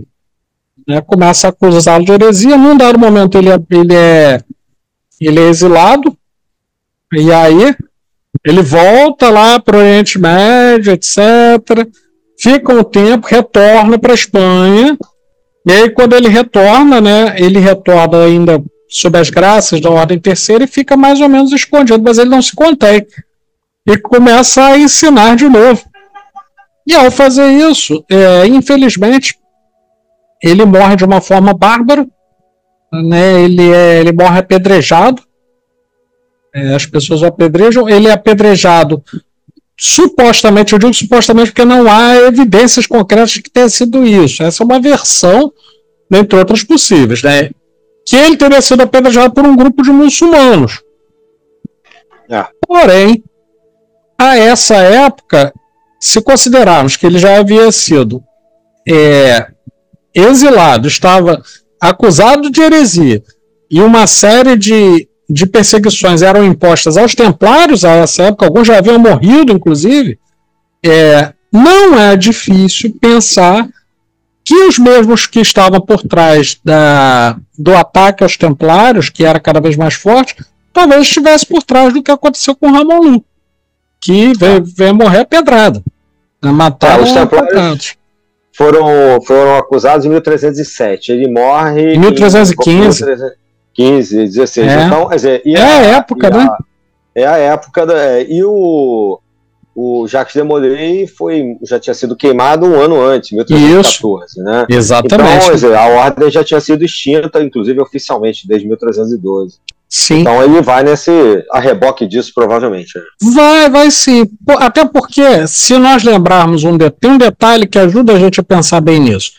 Né? Começa a acusá-lo de heresia, num dado momento ele é, ele é, ele é exilado, e aí ele volta lá para o Oriente Médio, etc. Fica um tempo, retorna para a Espanha, e aí quando ele retorna, né, ele retorna ainda sob as graças da Ordem Terceira e fica mais ou menos escondido, mas ele não se contém e começa a ensinar de novo. E ao fazer isso, é, infelizmente, ele morre de uma forma bárbara, né? ele, é, ele morre apedrejado, é, as pessoas o apedrejam, ele é apedrejado supostamente, eu digo supostamente porque não há evidências concretas de que tenha sido isso. Essa é uma versão, dentre outras possíveis, né? que ele teria sido apedrejado por um grupo de muçulmanos. É. Porém, a essa época, se considerarmos que ele já havia sido é, exilado, estava acusado de heresia, e uma série de, de perseguições eram impostas aos templários a essa época, alguns já haviam morrido, inclusive, é, não é difícil pensar que os mesmos que estavam por trás da, do ataque aos templários, que era cada vez mais forte, talvez estivesse por trás do que aconteceu com Ramon Lu que veio, veio morrer pedrada. Né? Mataram é, os templários foram, foram acusados em 1307. Ele morre em 1315. 15, 16. É. Então, quer dizer, é a, a época, a, né? É a época. Da, é, e o, o Jacques de Molay foi, já tinha sido queimado um ano antes, 1314, Isso. né? Exatamente. Então, dizer, a ordem já tinha sido extinta, inclusive oficialmente, desde 1312. Sim. Então ele vai nesse a reboque disso, provavelmente. Vai, vai sim. Até porque, se nós lembrarmos um, de... tem um detalhe que ajuda a gente a pensar bem nisso.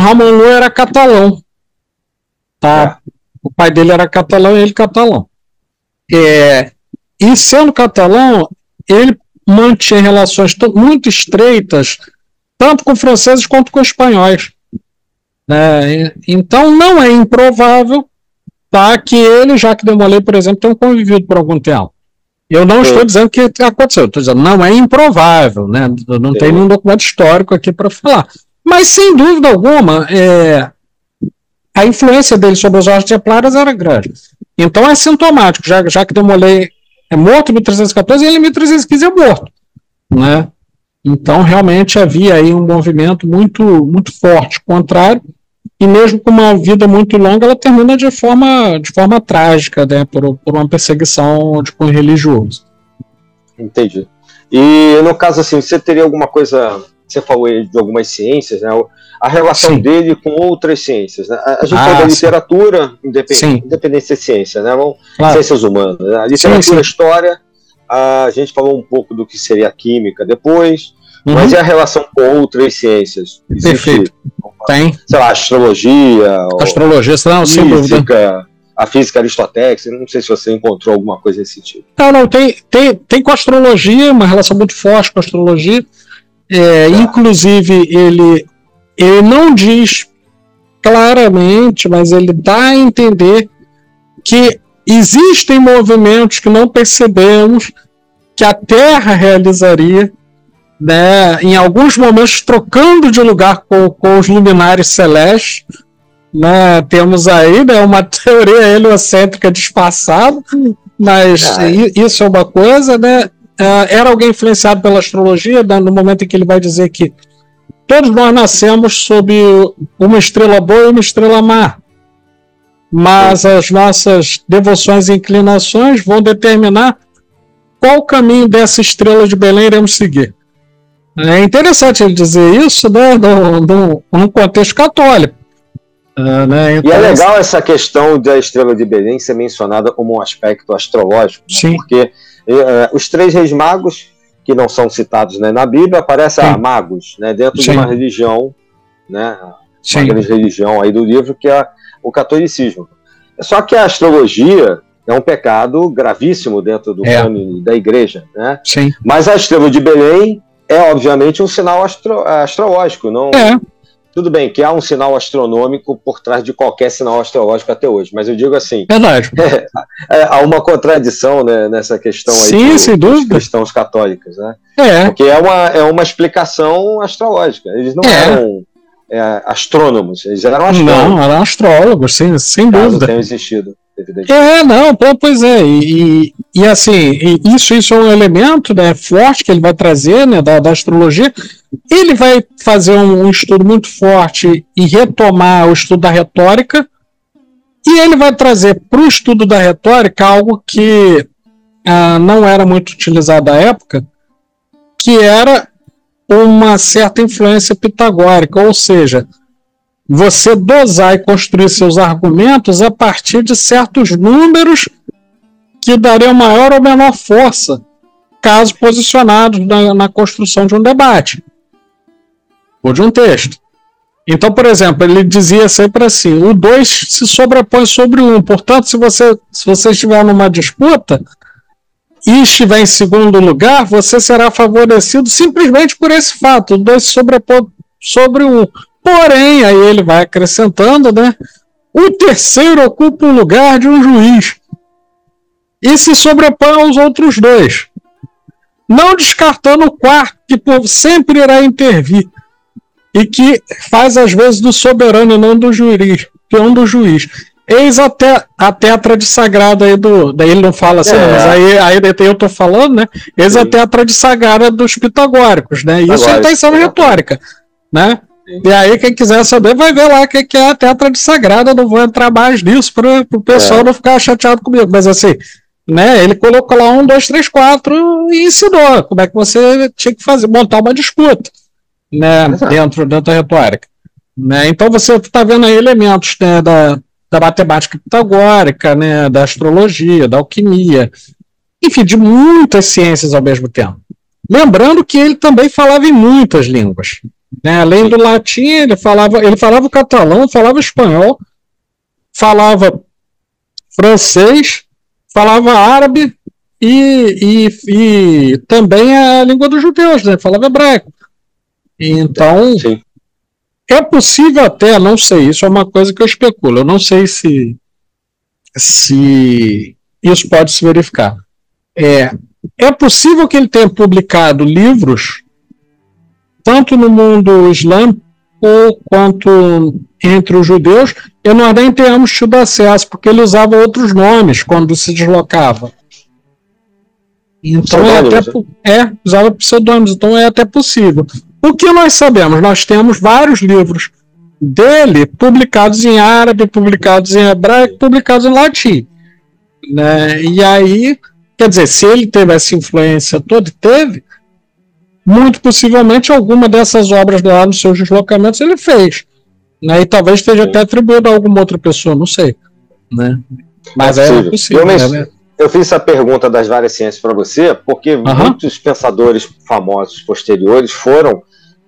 Ramon Lua era catalão. Tá? É. O pai dele era catalão e ele catalão. É, e sendo catalão, ele mantinha relações muito estreitas, tanto com franceses quanto com espanhóis. É, então não é improvável tá, que ele, Jacques Demolay, por exemplo, tenham convivido por algum tempo. Eu não estou dizendo que aconteceu, estou dizendo não é improvável, né? Não tem nenhum documento histórico aqui para falar. Mas sem dúvida alguma, é, a influência dele sobre os ordens templares era grande. Então é sintomático, já, já que Demolay é morto em 1314 e ele em 1315 é morto. Né? Então realmente havia aí um movimento muito, muito forte, contrário, e mesmo com uma vida muito longa, ela termina de forma, de forma trágica, né, por, por uma perseguição de cunho religioso. Entendi. E no caso assim, você teria alguma coisa você falou de algumas ciências, né? A relação sim. dele com outras ciências. Né? A gente ah, falou da literatura, independente, independente de ciência, né? Claro. Ciências humanas. Né? A literatura, sim, sim. história, a gente falou um pouco do que seria a química depois, uhum. mas e a relação com outras ciências? Existe, Perfeito. Tem. Sei lá, astrologia. Astrologia, não, sem dúvida a física aristotélica, não sei se você encontrou alguma coisa nesse sentido. Não, não, tem, tem, tem com a astrologia, uma relação muito forte com a astrologia. É, inclusive, ele, ele não diz claramente, mas ele dá a entender que existem movimentos que não percebemos que a Terra realizaria, né, em alguns momentos trocando de lugar com, com os luminares celestes. Né, temos aí né, uma teoria heliocêntrica despassada, mas ah, é. isso é uma coisa, né? uh, era alguém influenciado pela astrologia, no momento em que ele vai dizer que todos nós nascemos sob uma estrela boa e uma estrela má. Mas as nossas devoções e inclinações vão determinar qual caminho dessa estrela de Belém iremos seguir. É interessante ele dizer isso né, no contexto católico. Uh, né? então, e é legal essa questão da estrela de Belém ser mencionada como um aspecto astrológico, né? porque uh, os três reis magos, que não são citados né, na Bíblia, aparecem ah, magos, né, dentro Sim. de uma religião, né, Sim. uma grande religião aí do livro, que é o catolicismo. Só que a astrologia é um pecado gravíssimo dentro do é. da igreja, né? Sim. Mas a estrela de Belém é obviamente um sinal astro astrológico, não? É. Tudo bem que há um sinal astronômico por trás de qualquer sinal astrológico até hoje, mas eu digo assim. Verdade. É, há uma contradição né, nessa questão aí Sim, sem dúvida. cristãos católicos, né? É. Porque é uma, é uma explicação astrológica. Eles não é. eram é, astrônomos, eles eram astrólogos. Não, eram astrólogos, sim, sem Caso dúvida. tenham existido. É, não, pois é, e, e assim, isso, isso é um elemento né, forte que ele vai trazer né, da, da astrologia. Ele vai fazer um, um, estudo muito forte e retomar o estudo da retórica, e ele vai trazer para o estudo da retórica algo que ah, não era muito utilizado à época, que era uma certa influência pitagórica, ou seja, você dosar e construir seus argumentos a partir de certos números que dariam maior ou menor força, caso posicionados na, na construção de um debate ou de um texto. Então, por exemplo, ele dizia sempre assim: o 2 se sobrepõe sobre o 1. Um. Portanto, se você, se você estiver numa disputa e estiver em segundo lugar, você será favorecido simplesmente por esse fato. O 2 se sobrepõe sobre o 1. Um. Porém, aí ele vai acrescentando, né? O terceiro ocupa o lugar de um juiz e se sobrepõe aos outros dois, não descartando o quarto, que sempre irá intervir e que faz às vezes do soberano e não do juiz, peão do juiz. Eis até a tetra de sagrada aí do. Daí ele não fala assim, é. mas aí, aí eu tô falando, né? Eis Sim. a tetra de sagrada dos pitagóricos, né? Isso é intenção retórica, né? E aí, quem quiser saber, vai ver lá o que, que é a tetra de sagrada. Não vou entrar mais nisso para o pessoal é. não ficar chateado comigo. Mas assim, né? Ele colocou lá um, dois, três, quatro e ensinou como é que você tinha que fazer, montar uma disputa, né? Dentro, dentro da retórica. Né? Então você está vendo aí elementos né, da, da matemática pitagórica, né, da astrologia, da alquimia, enfim, de muitas ciências ao mesmo tempo. Lembrando que ele também falava em muitas línguas. Né? Além do latim, ele falava, ele falava o catalão, falava espanhol, falava francês, falava árabe e, e, e também a língua dos judeus, né? falava hebraico. Então, Sim. É possível até, não sei, isso é uma coisa que eu especulo, eu não sei se, se isso pode se verificar. É, é possível que ele tenha publicado livros tanto no mundo islâmico quanto entre os judeus, e nós nem temos tido acesso, porque ele usava outros nomes quando se deslocava. Então é até né? é, usava pseudônimos, então é até possível. O que nós sabemos? Nós temos vários livros dele publicados em árabe, publicados em hebraico, publicados em latim. Né? E aí, quer dizer, se ele teve essa influência toda, teve, muito possivelmente alguma dessas obras lá nos seus deslocamentos ele fez. Né? E talvez esteja até atribuído a alguma outra pessoa, não sei. Né? Mas é, é possível. Eu, né? eu, fiz essa pergunta das várias ciências para você, porque uhum. muitos pensadores famosos posteriores foram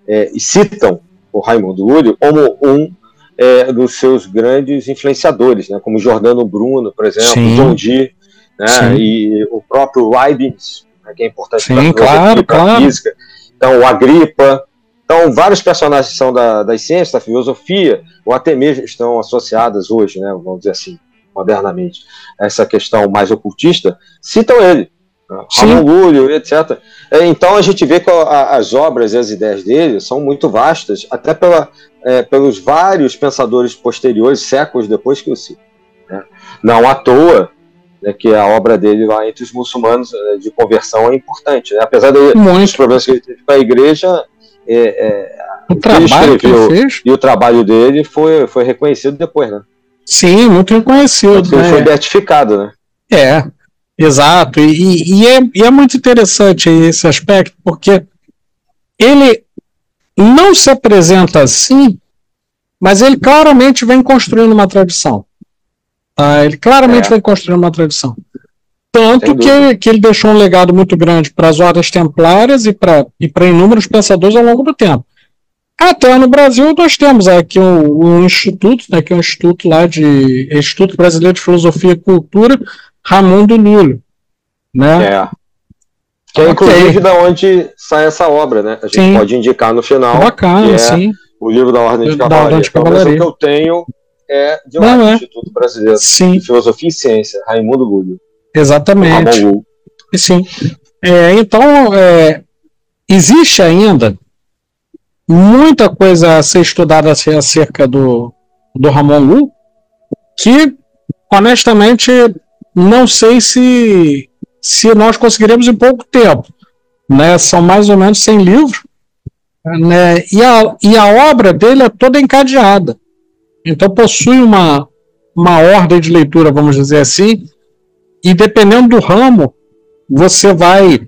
é, e citam o Raimundo Lúlio como um é, dos seus grandes influenciadores, né? como Jordano Bruno, por exemplo, Sim. John Dee, né? e o próprio Leibniz, né? que é importante para a claro. física. Então, o Agripa. Então, vários personagens são da, das ciências, da filosofia, ou até mesmo estão associadas hoje, né? vamos dizer assim, modernamente, essa questão mais ocultista, citam ele. Lúlio, etc. É, então a gente vê que as obras e as ideias dele são muito vastas, até pela, é, pelos vários pensadores posteriores, séculos depois que o citam. Né? Não à toa né, que a obra dele lá entre os muçulmanos né, de conversão é importante. Né? Apesar dos problemas que ele teve com a igreja, é, é, o trabalho que ele fez e o trabalho dele foi, foi reconhecido depois, né? Sim, muito reconhecido. Ele né? foi beatificado, né? É, exato. E, e, é, e é muito interessante esse aspecto, porque ele não se apresenta assim, mas ele claramente vem construindo uma tradição. Tá? Ele claramente é. vem construindo uma tradição. Tanto que ele, que ele deixou um legado muito grande para as ordens templárias e para e inúmeros pensadores ao longo do tempo. Até no Brasil nós temos aqui um, um instituto, né, que é um instituto lá de Instituto Brasileiro de Filosofia e Cultura, Ramundo Lúlio. Né? É. Que é inclusive okay. da onde sai essa obra, né? A gente sim. pode indicar no final. Bacana, é sim. O livro da Ordem de Cavalaria. Da Ordem de Cavalaria. Então, o que eu tenho é de lá, Não, é. Instituto Brasileiro sim. de Filosofia e Ciência, Raimundo Lúlio. Exatamente. Sim. É, então, é, existe ainda muita coisa a ser estudada acerca do, do Ramon Lu, que, honestamente, não sei se, se nós conseguiremos em pouco tempo. Né? São mais ou menos 100 livros, né? e, a, e a obra dele é toda encadeada. Então possui uma, uma ordem de leitura, vamos dizer assim, e dependendo do ramo, você vai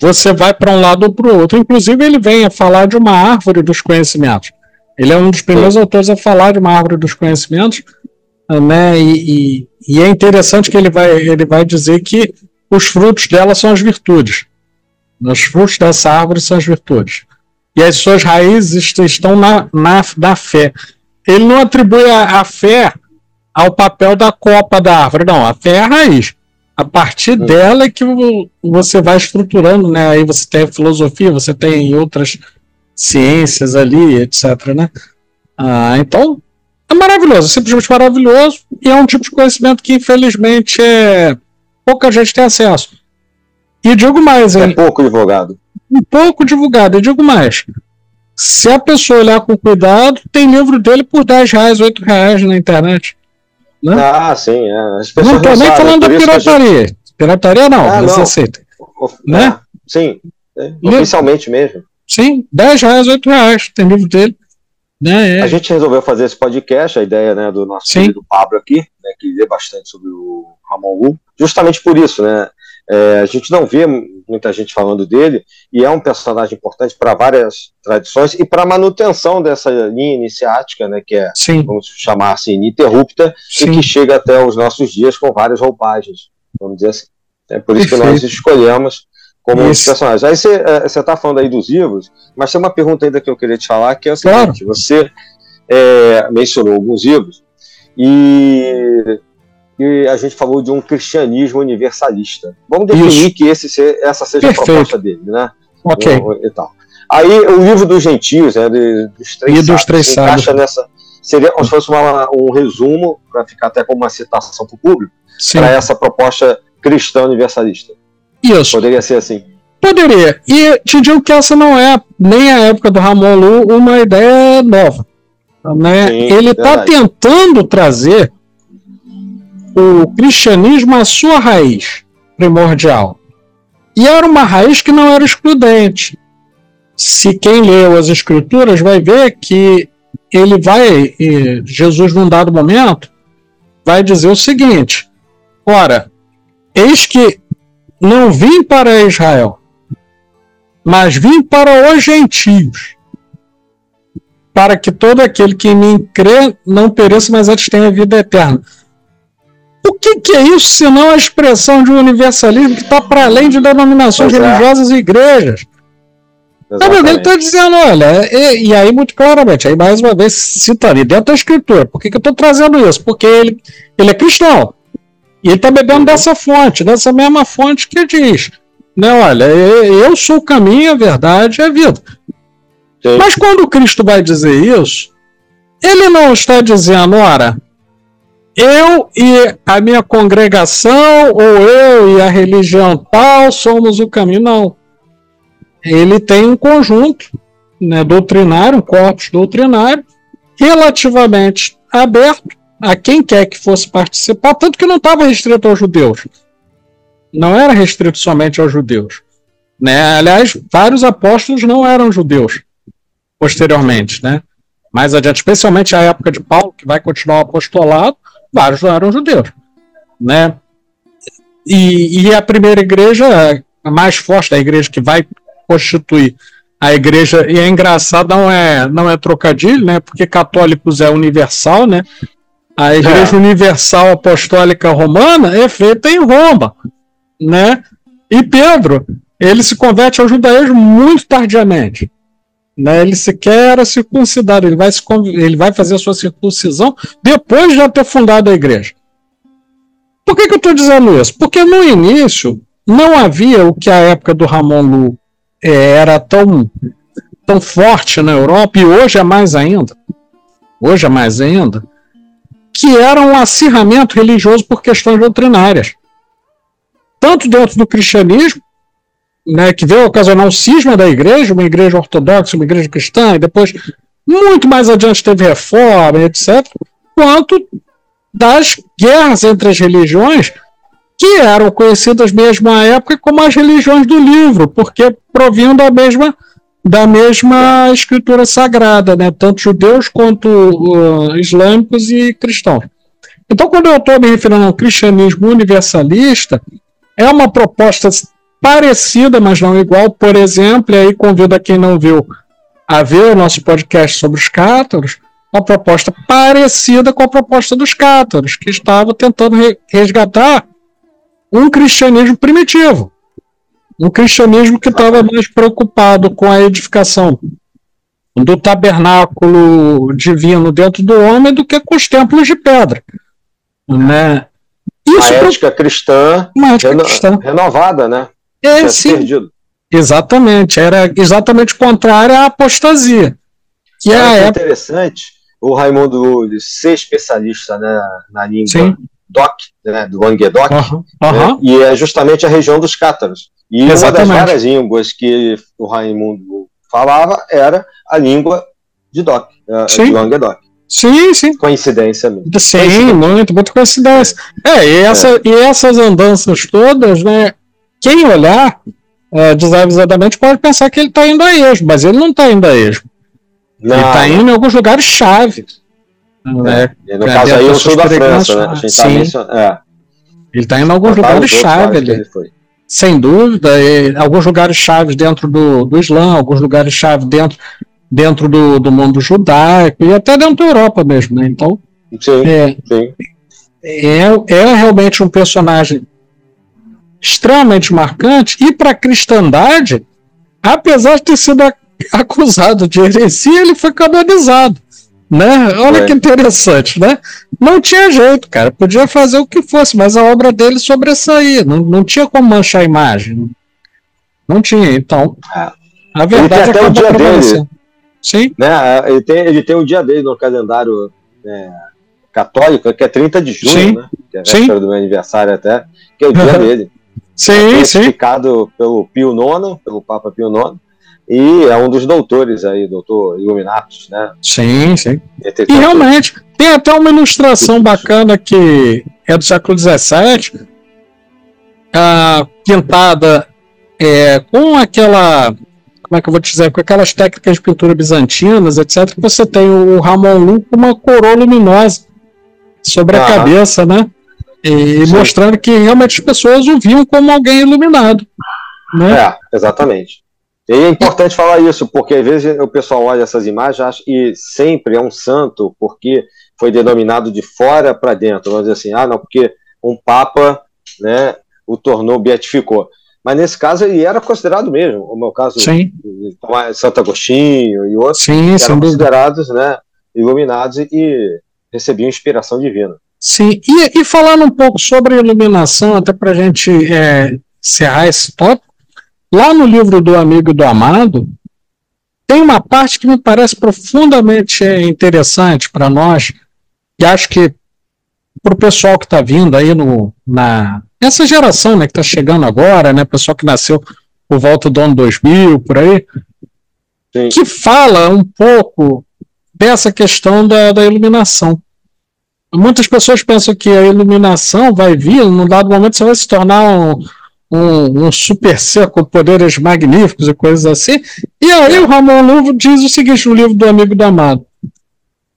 você vai para um lado ou para o outro. Inclusive, ele vem a falar de uma árvore dos conhecimentos. Ele é um dos primeiros autores a falar de uma árvore dos conhecimentos, né? E, e, e, é interessante que ele vai, ele vai dizer que os frutos dela são as virtudes. Os frutos dessa árvore são as virtudes. E as suas raízes estão na, na, na fé. Ele não atribui a, a fé ao papel da copa da árvore, não. A fé é a raiz. A partir hum. dela é que você vai estruturando, né? Aí você tem filosofia, você tem outras ciências ali, etc, né? Ah, então, é maravilhoso, simplesmente maravilhoso, e é um tipo de conhecimento que, infelizmente, é... pouca gente tem acesso. E digo mais, hein? É pouco divulgado. Um pouco divulgado, e digo mais. Se a pessoa olhar com cuidado, tem livro dele por 10 reais, 8 reais na internet. Né? Ah, sim. É. As não estou nem falando da pirataria. Gente... Pirataria não, ah, você aceita. Né? É, sim, é, oficialmente mesmo. Sim, 10 reais, 8 reais, tem livro dele. Né, é. A gente resolveu fazer esse podcast, a ideia né, do nosso Sim. querido Pablo aqui, né, que lê bastante sobre o Ramon Wu, justamente por isso, né? É, a gente não vê muita gente falando dele, e é um personagem importante para várias tradições e para a manutenção dessa linha iniciática, né, que é, Sim. vamos chamar assim, ininterrupta, Sim. e que chega até os nossos dias com várias roupagens, vamos dizer assim. É por isso Perfeito. que nós escolhemos como Isso. personagens. Aí você está é, falando aí dos livros, mas tem uma pergunta ainda que eu queria te falar, que é o seguinte, claro. você é, mencionou alguns livros, e, e, a gente falou de um cristianismo universalista. Vamos definir Isso. que esse, essa seja Perfeito. a proposta dele, né? Ok. E, tal. Aí o livro dos gentios, né, dos três e dos três encaixa nessa seria como se fosse uma, um resumo para ficar até como uma citação para o público para essa proposta cristã universalista. Isso. Poderia ser assim. Poderia. E te digo que essa não é nem a época do Ramon Lu uma ideia nova. Né? Sim, Ele está tentando trazer o cristianismo à sua raiz primordial. E era uma raiz que não era excludente. Se quem leu as escrituras vai ver que ele vai, Jesus num dado momento, vai dizer o seguinte: Ora, eis que não vim para Israel, mas vim para os gentios, para que todo aquele que em mim crê não pereça, mas antes tenha vida eterna. O que, que é isso senão a expressão de um universalismo que está para além de denominações é. religiosas e igrejas? Exatamente. ele está dizendo, olha, e, e, aí muito claramente, aí mais uma vez citando, dentro da escritura, por que, que eu estou trazendo isso? Porque ele, ele é cristão, e ele está bebendo uhum. dessa fonte, dessa mesma fonte que diz, né, olha, eu sou o caminho, a verdade e a vida. Sim. Mas quando Cristo vai dizer isso, ele não está dizendo, ora, eu e a minha congregação, ou eu e a religião tal, somos o caminho, não ele tem um conjunto né, doutrinário, um corpus doutrinário, relativamente aberto a quem quer que fosse participar, tanto que não estava restrito aos judeus. Não era restrito somente aos judeus. Né? Aliás, vários apóstolos não eram judeus posteriormente. Né? Mais adiante, especialmente a época de Paulo, que vai continuar o apostolado, vários não eram judeus. Né? E, e a primeira igreja, a mais forte da igreja que vai constituir a igreja, e é engraçado, não é, não é trocadilho, né? Porque católicos é universal, né? A igreja é. universal apostólica romana é feita em Roma, né? E Pedro, ele se converte ao judaísmo muito tardiamente. Né? Ele sequer era circuncidado, ele vai, se, ele vai fazer a sua circuncisão depois de já ter fundado a igreja. Por que, que eu estou dizendo isso? Porque no início não havia o que a época do Ramon Lu é, era tão, tão forte na Europa, e hoje é mais ainda, hoje é mais ainda, que era um acirramento religioso por questões doutrinárias. Tanto dentro do cristianismo, né, que veio ocasionar um cisma da igreja, uma igreja ortodoxa, uma igreja cristã, e depois, muito mais adiante, teve reforma, etc., quanto das guerras entre as religiões, que eram conhecidas mesmo à época como as religiões do livro, porque provinham da mesma da mesma escritura sagrada, né? tanto judeus quanto uh, islâmicos e cristãos. Então, quando eu estou me referindo ao cristianismo universalista, é uma proposta parecida, mas não igual. Por exemplo, e aí convido a quem não viu a ver o nosso podcast sobre os cátaros, uma proposta parecida com a proposta dos cátaros, que estavam tentando resgatar um cristianismo primitivo. Um cristianismo que estava mais preocupado com a edificação do tabernáculo divino dentro do homem do que com os templos de pedra. Né? Isso a ética cristã, uma ética reno cristã renovada, né? É, sim. Perdido. Exatamente, era exatamente o contrário à apostasia. Que é, é interessante o Raimundo ser especialista né, na língua sim. DOC, né, do Languedoc, uhum, uhum. Né, e é justamente a região dos cátaros. E Exatamente. uma das várias línguas que o Raimundo falava era a língua de Doc, uh, de Languedoc. Sim, sim. Coincidência mesmo. Sim, coincidência. muito, muito coincidência. É, é e, essa, é. e essas andanças todas, né? Quem olhar é, desavisadamente pode pensar que ele está indo a esmo, mas ele não está indo a esmo. Não. Ele está indo em alguns lugares chave. Né? É. No caso aí, o sul da França, né? A gente tá mencionando, é. Ele está indo em alguns lugares chave ali. Sem dúvida, alguns lugares chave dentro do, do Islã, alguns lugares chave dentro, dentro do, do mundo judaico e até dentro da Europa mesmo, né? Então, sim, é, sim. É, é realmente um personagem extremamente marcante, e para a cristandade, apesar de ter sido acusado de heresia, ele foi canonizado. Né? Olha é. que interessante, né? Não tinha jeito, cara. Podia fazer o que fosse, mas a obra dele sobressaía. Não, não tinha como manchar a imagem. Não tinha. Então, é. a verdade é que o dia dele. Sim. Né? Ele, tem, ele tem o dia dele no calendário é, católico, que é 30 de junho, sim. né? Que é a véspera do meu aniversário até, que é o dia dele. Sim, é sim. pelo Pio IX, pelo Papa Pio IX, e é um dos doutores aí, doutor Illuminatus, né? Sim, sim. E, realmente, tem até uma ilustração bacana que é do século XVII, a pintada é, com aquela, como é que eu vou dizer, com aquelas técnicas de pintura bizantinas, etc. Você tem o Ramon Lu com uma coroa luminosa sobre a cabeça, né? E sim. mostrando que realmente as pessoas o viam como alguém iluminado. Né? É, exatamente. E é importante falar isso, porque às vezes o pessoal olha essas imagens acha, e sempre é um santo, porque foi denominado de fora para dentro. Vamos dizer assim, ah, não, porque um Papa né, o tornou, beatificou. Mas nesse caso ele era considerado mesmo, o meu caso, Sim. Santo Agostinho e outros, Sim, eram considerados né, iluminados e recebiam inspiração divina. Sim, e, e falando um pouco sobre iluminação, até para a gente é, encerrar esse tópico, Lá no livro do Amigo do Amado, tem uma parte que me parece profundamente interessante para nós, e acho que para o pessoal que está vindo aí no, na, nessa geração né, que está chegando agora, né, pessoal que nasceu por volta do ano 2000, por aí, Sim. que fala um pouco dessa questão da, da iluminação. Muitas pessoas pensam que a iluminação vai vir, num dado momento você vai se tornar um, um, um super ser com poderes magníficos e coisas assim. E aí o Ramon Luvo diz o seguinte no livro do Amigo do Amado: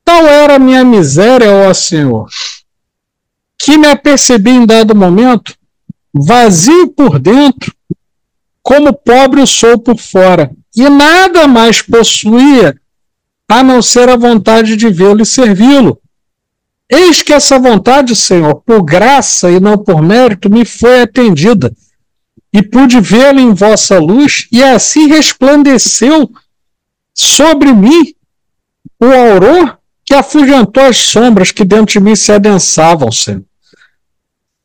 Tal era a minha miséria, ó Senhor, que me apercebi em dado momento, vazio por dentro, como pobre sou por fora, e nada mais possuía a não ser a vontade de vê-lo e servi-lo. Eis que essa vontade, Senhor, por graça e não por mérito, me foi atendida e pude vê-lo em vossa luz, e assim resplandeceu sobre mim o auror que afugentou as sombras que dentro de mim se adensavam, Senhor.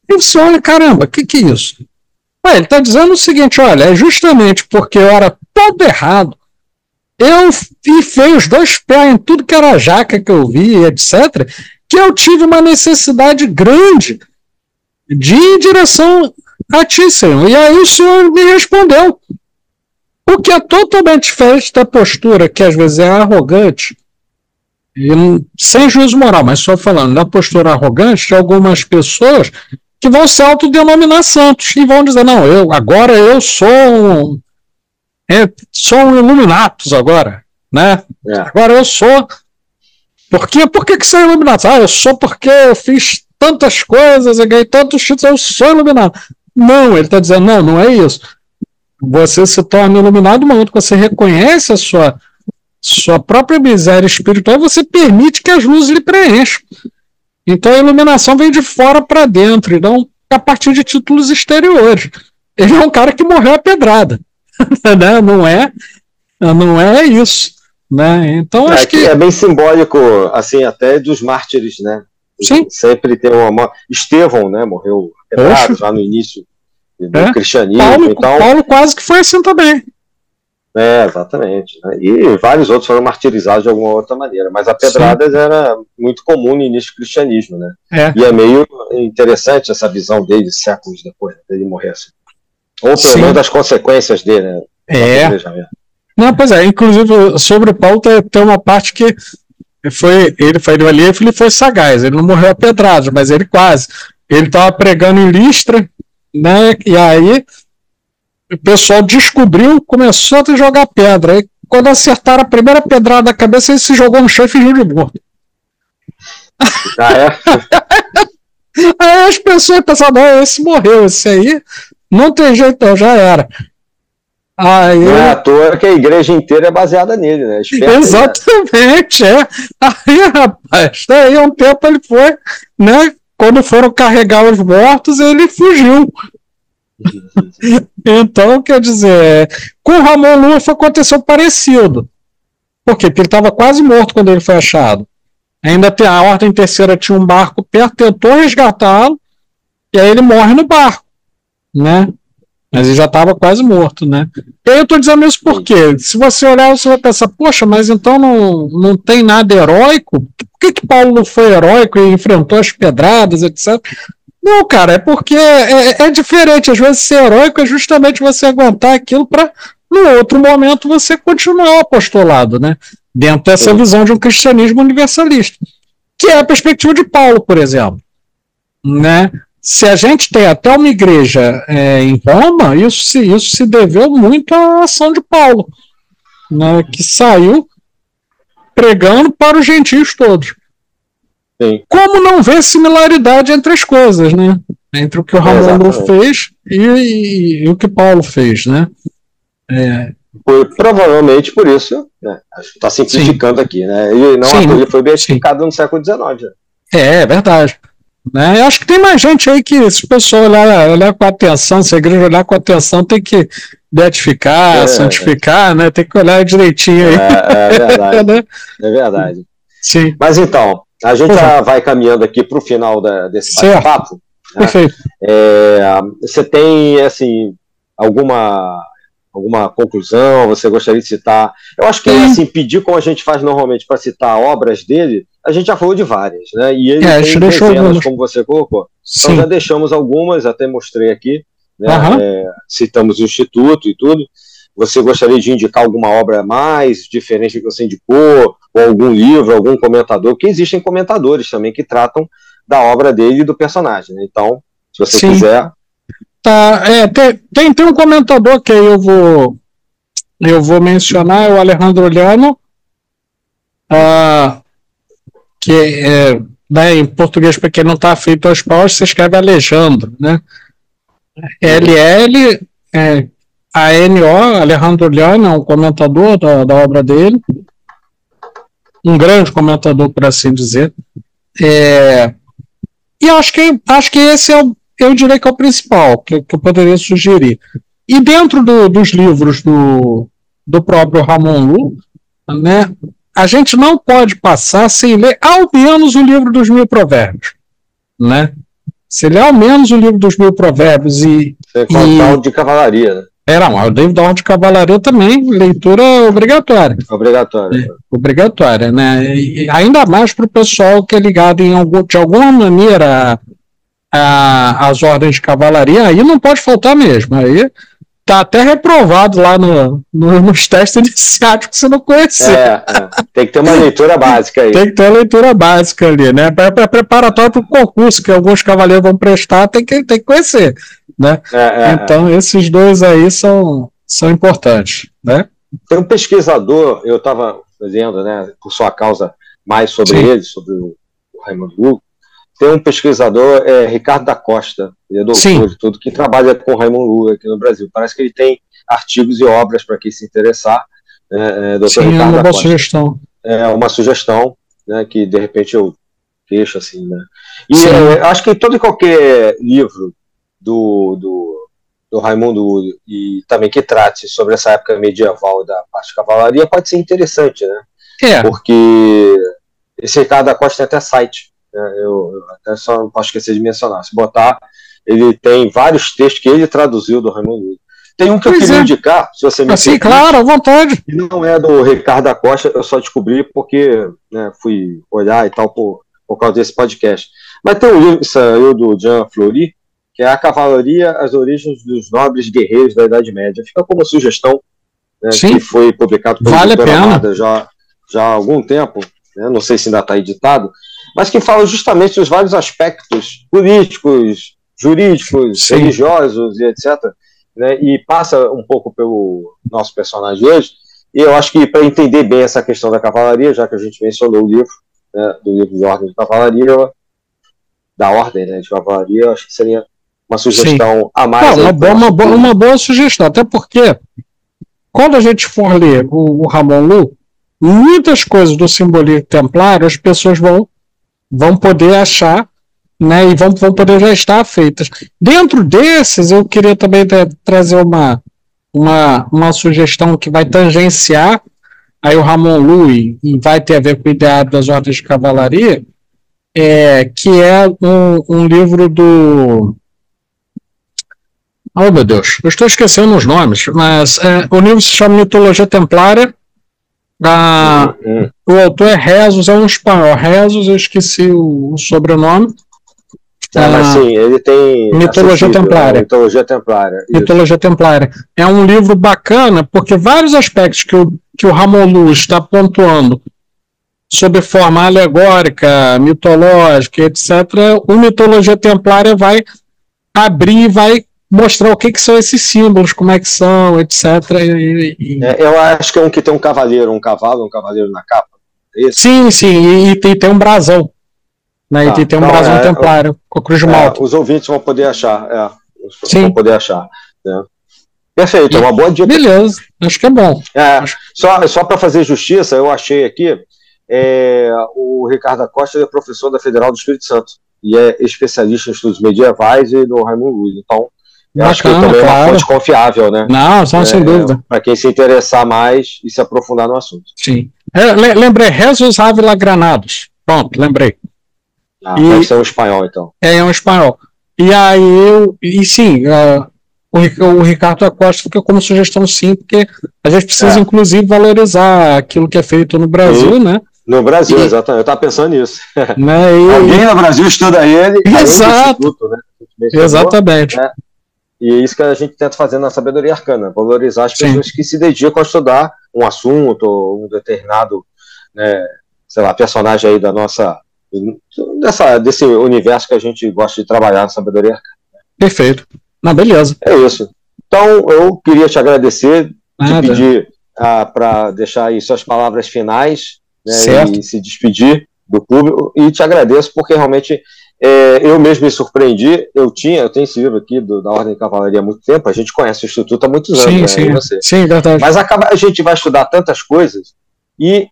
E você olha, caramba, o que, que é isso? Ué, ele está dizendo o seguinte: olha, é justamente porque eu era todo errado, eu enfiei os dois pés em tudo que era jaca que eu vi, etc., que eu tive uma necessidade grande de direção a ti, Senhor. E aí o Senhor me respondeu. O que é totalmente diferente da postura, que às vezes é arrogante, e sem juízo moral, mas só falando da postura arrogante de algumas pessoas que vão se autodenominar santos e vão dizer, não, eu agora eu sou um, é, sou um iluminatus agora, né? É. Agora eu sou. Por quê? Por que, que é iluminado? Ah, eu sou porque eu fiz tantas coisas, eu ganhei tantos títulos, eu sou iluminado. Não, ele está dizendo, não, não é isso. Você se torna iluminado no momento que você reconhece a sua, sua própria miséria espiritual e você permite que as luzes lhe preencham. Então a iluminação vem de fora para dentro, e não a partir de títulos exteriores. Ele é um cara que morreu a pedrada. né? Não é não é isso. Né? Então, é, acho que... é bem simbólico, assim, até dos mártires, né? Sim. Sempre tem uma. Estevão, né? Morreu quebrado já no início do é. cristianismo. Paulo, então... Paulo quase que foi assim também. É, exatamente. Né? E vários outros foram martirizados de alguma outra maneira. Mas a pedradas Sim. era muito comum no início do cristianismo, né? É. E é meio interessante essa visão dele séculos depois dele morrer assim. Ou pelo menos das consequências dele, né? É. Não, pois é, inclusive sobre o Paulo tem, tem uma parte que foi, ele foi ali, ele foi sagaz, ele não morreu a pedradas, mas ele quase. Ele estava pregando em Listra, né? E aí o pessoal descobriu, começou a jogar pedra. Aí, quando acertaram a primeira pedrada da cabeça, ele se jogou no chão e fingiu de morto. Ah, é? aí as pessoas pensaram, não, esse morreu, esse aí não tem jeito, já era. Aí, não é à toa que a igreja inteira é baseada nele, né? Esperto, exatamente, né? é. Aí, rapaz, daí um tempo ele foi, né? Quando foram carregar os mortos, ele fugiu. então, quer dizer, com o Ramon Lufa aconteceu parecido. Por quê? Porque ele estava quase morto quando ele foi achado. Ainda tem a Ordem Terceira tinha um barco perto, tentou resgatá-lo, e aí ele morre no barco, né? Mas ele já estava quase morto, né? E aí eu estou dizendo isso porque, se você olhar, você vai pensar, poxa, mas então não, não tem nada heróico? Por que, que Paulo não foi heróico e enfrentou as pedradas, etc? Não, cara, é porque é, é, é diferente. Às vezes ser heróico é justamente você aguentar aquilo para, no outro momento, você continuar o apostolado, né? Dentro dessa visão de um cristianismo universalista. Que é a perspectiva de Paulo, por exemplo. Né? Se a gente tem até uma igreja é, em Roma, isso se, isso se deveu muito à ação de Paulo, né? que saiu pregando para os gentios todos. Sim. Como não ver similaridade entre as coisas, né? Entre o que o Ramon fez e, e, e, o que Paulo fez, né? É. Por, provavelmente por isso, né? Está simplificando sim. aqui, né? E não sim, ele foi beatificado no século XIX. Né? É, é verdade. Né? Eu acho que tem mais gente aí que, se o pessoal olhar, olhar com atenção, se a igreja olhar com atenção, tem que beatificar, é, santificar, né? Tem que olhar direitinho aí. É, é verdade. né? É verdade. Sim. Mas então, a gente já vai caminhando aqui para o final da, desse bate-papo. Né? Perfeito. É, você tem, assim, alguma alguma conclusão? Você gostaria de citar? Eu acho que, Sim. assim, pedir como a gente faz normalmente para citar obras dele, a gente já falou de várias, né? E ele é, tem dezenas, como você colocou. Sim. Então já deixamos algumas, até mostrei aqui, né? Uhum. É, citamos o Instituto e tudo. Você gostaria de indicar alguma obra mais diferente que você indicou? ou algum livro, algum comentador, porque existem comentadores também que tratam da obra dele e do personagem. Né? Então, se você Sim. quiser. Tá, é, tem, tem, tem, um comentador que eu vou eu vou mencionar, é o Alejandro Oliano, ah, que é, né, em português, para quem não está feito aos paus, se escreve Alejandro, né? LL, é, ANO, Alejandro Oliano, é um comentador da, da obra dele um grande comentador, por assim dizer. É, e acho que, acho que esse é o, eu diria que é o principal que, que eu poderia sugerir. E dentro do, dos livros do, do próprio Ramon Lu, né, a gente não pode passar sem ler ao menos o livro dos mil provérbios. Né? Se ler ao menos o livro dos mil provérbios e. Contar o de cavalaria, né? Era, o livro da Ordem de Cavalaria também, leitura obrigatória. Obrigatória. É, obrigatória, né? E ainda mais para o pessoal que é ligado em algum, de alguma maneira às ordens de cavalaria, aí não pode faltar mesmo. Aí tá até reprovado lá no, no, nos testes iniciáticos se não conhecer. É, é, tem que ter uma leitura básica aí. Tem que ter uma leitura básica ali, né? Para preparatório para o concurso que alguns cavaleiros vão prestar, tem que, tem que conhecer né? É, é, é, então esses dois aí são, são importantes, né? Tem um pesquisador, eu estava fazendo, né, por sua causa, mais sobre Sim. ele, sobre o, Raimundo Lugo. Tem um pesquisador, é, Ricardo da Costa, ele é doutor e tudo, que trabalha com o Raimundo Lugo aqui no Brasil. Parece que ele tem artigos e obras para quem se interessar. É, é, doutor Sim, Ricardo é uma boa sugestão. É uma sugestão, né, que de repente eu deixo assim, né? E é, acho que todo e qualquer livro do, do, do Raimundo e também que trate sobre essa época medieval da parte de cavalaria pode ser interessante, né? É. Porque esse Ricardo da Costa tem até site, né? Eu, eu, até só não posso esquecer de mencionar. Se botar, ele tem vários textos que ele traduziu do Raimundo Tem um que pois eu queria é. indicar, se você me assim, permite, claro, à vontade. E não é do Ricardo da Costa, eu só descobri porque né, fui olhar e tal por, por causa desse podcast. Mas tem um livro que saiu do Jean Fleury, que é a Cavalaria, as origens dos nobres guerreiros da Idade Média. Fica como sugestão, né, que foi publicado pela vale Amada já, já há algum tempo, né, não sei se ainda está editado, mas que fala justamente dos vários aspectos políticos, jurídicos, Sim. religiosos e etc. Né, e passa um pouco pelo nosso personagem hoje. E eu acho que para entender bem essa questão da cavalaria, já que a gente mencionou o livro, né, do livro de Ordem de Cavalaria, da Ordem né, de Cavalaria, eu acho que seria uma sugestão Sim. a mais. Não, uma, boa, uma, boa, uma boa sugestão, até porque quando a gente for ler o, o Ramon Lu, muitas coisas do simbolismo templário as pessoas vão, vão poder achar né, e vão, vão poder já estar feitas. Dentro desses, eu queria também trazer uma, uma, uma sugestão que vai tangenciar aí o Ramon Lui e vai ter a ver com o ideário das ordens de cavalaria, é, que é um, um livro do. Oh, meu Deus, eu estou esquecendo os nomes, mas é, o livro se chama Mitologia Templária. Ah, uhum. O autor é Rezos, é um espanhol. Rezos, eu esqueci o, o sobrenome. Ah, mas sim, ele tem. Mitologia né? Templária. Mitologia Templária. Isso. Mitologia Templária. É um livro bacana, porque vários aspectos que o, que o Ramon Luz está pontuando sobre forma alegórica, mitológica, etc., o Mitologia Templária vai abrir e vai mostrar o que, que são esses símbolos, como é que são, etc. E, e... É, eu acho que é um que tem um cavaleiro, um cavalo, um cavaleiro na capa. É sim, sim, e, e, tem, tem um brasão. Né? Tá. E tem um então, brasão é, templário com a cruz de malta. É, os ouvintes vão poder achar, é, sim. vão poder achar. Né? Perfeito, é uma boa dica. Beleza, acho que é bom. É, só só para fazer justiça, eu achei aqui é, o Ricardo Acosta é professor da Federal do Espírito Santo e é especialista em estudos medievais e no Raimundo Luiz. Então, Bacana, acho que também claro. é uma fonte confiável, né? Não, só é, sem dúvida. Para quem se interessar mais e se aprofundar no assunto. Sim. É, lembrei, Jesus Ávila Granados. Pronto, lembrei. Ah, e, deve ser um espanhol, então. É, é um espanhol. E aí eu. E sim, uh, o, o Ricardo Acosta fica como sugestão sim, porque a gente precisa, é. inclusive, valorizar aquilo que é feito no Brasil, né? No Brasil, e, exatamente. Eu estava pensando nisso. Né, Alguém no Brasil estuda ele. Exato. Né? Exatamente. Né? E é isso que a gente tenta fazer na sabedoria arcana, valorizar as pessoas Sim. que se dedicam a estudar um assunto, um determinado, né, sei lá, personagem aí da nossa, dessa, desse universo que a gente gosta de trabalhar na sabedoria arcana. Perfeito. Na beleza. É isso. Então, eu queria te agradecer, Nada. te pedir ah, para deixar aí suas palavras finais, né, e se despedir do público. E te agradeço porque realmente é, eu mesmo me surpreendi. Eu tinha, eu tenho esse livro aqui do, da Ordem de Cavalaria há muito tempo. A gente conhece o Instituto há muitos anos, sim, né? Sim, sim, verdade. Mas acaba, a gente vai estudar tantas coisas e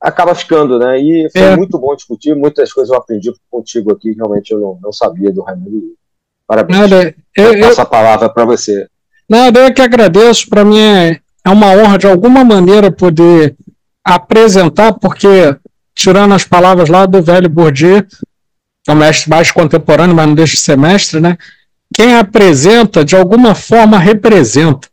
acaba ficando, né? E foi é. muito bom discutir. Muitas coisas eu aprendi contigo aqui. Realmente eu não, não sabia do Raimundo. Parabéns. Nada, eu, eu passo a palavra para você. Nada, eu que agradeço. Para mim é, é uma honra de alguma maneira poder apresentar, porque, tirando as palavras lá do velho Bourdieu, é um mestre mais contemporâneo, mas não deixa de ser mestre, né? Quem apresenta, de alguma forma, representa.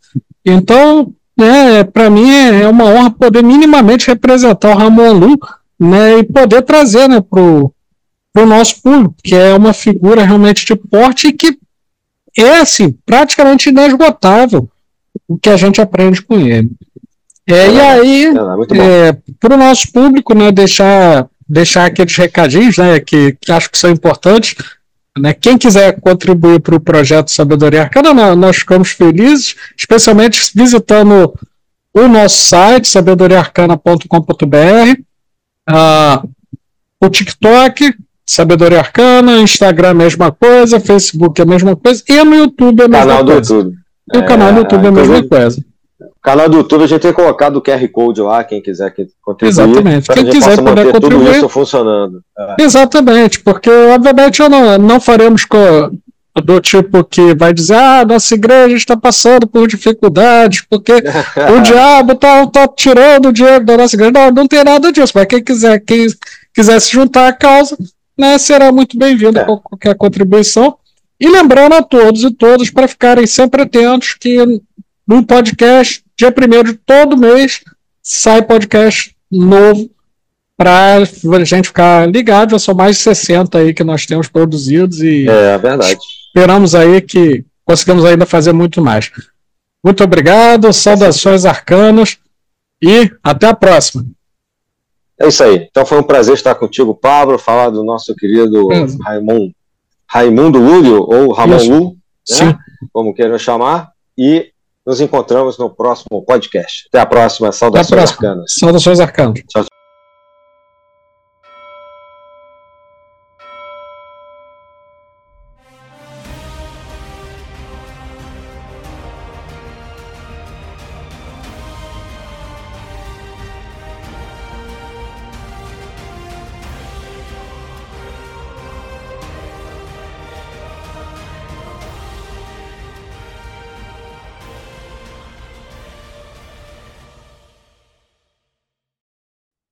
Então, né, para mim é uma honra poder minimamente representar o Ramon Lu né, e poder trazer né, para o nosso público, que é uma figura realmente de porte e que é assim, praticamente inesgotável o que a gente aprende com ele. É, e aí, é, é para o nosso público, né, deixar, deixar aqueles recadinhos né, que, que acho que são importantes. Né, quem quiser contribuir para o projeto Sabedoria Arcana, nós ficamos felizes, especialmente visitando o nosso site, sabedoriaarcana.com.br, uh, o TikTok, Sabedoria Arcana, Instagram, mesma coisa, Facebook, a mesma coisa, e no YouTube, a mesma canal coisa. Do YouTube. O canal do YouTube é a mesma coisa canal do YouTube a gente tem colocado o QR Code lá, quem quiser contribuir. Exatamente. Quem quiser poder contribuir. Tudo isso funcionando. É. Exatamente, porque obviamente não, não faremos do tipo que vai dizer, ah, nossa igreja está passando por dificuldades, porque o diabo está tá tirando o dinheiro da nossa igreja. Não, não tem nada disso, mas quem quiser, quem quiser se juntar à causa, né, será muito bem-vindo é. com qualquer contribuição. E lembrando a todos e todas para ficarem sempre atentos que no podcast dia primeiro de todo mês sai podcast novo para a gente ficar ligado. Já são mais de 60 aí que nós temos produzidos e é verdade. esperamos aí que consigamos ainda fazer muito mais. Muito obrigado, saudações arcanas e até a próxima. É isso aí. Então foi um prazer estar contigo, Pablo, falar do nosso querido é. Raimundo, Raimundo Lúlio, ou Ramon Lu, né? como queiram chamar, e nos encontramos no próximo podcast. Até a próxima. Saudações Até a próxima. arcanas. Saudações arcanas. Tchau, tchau.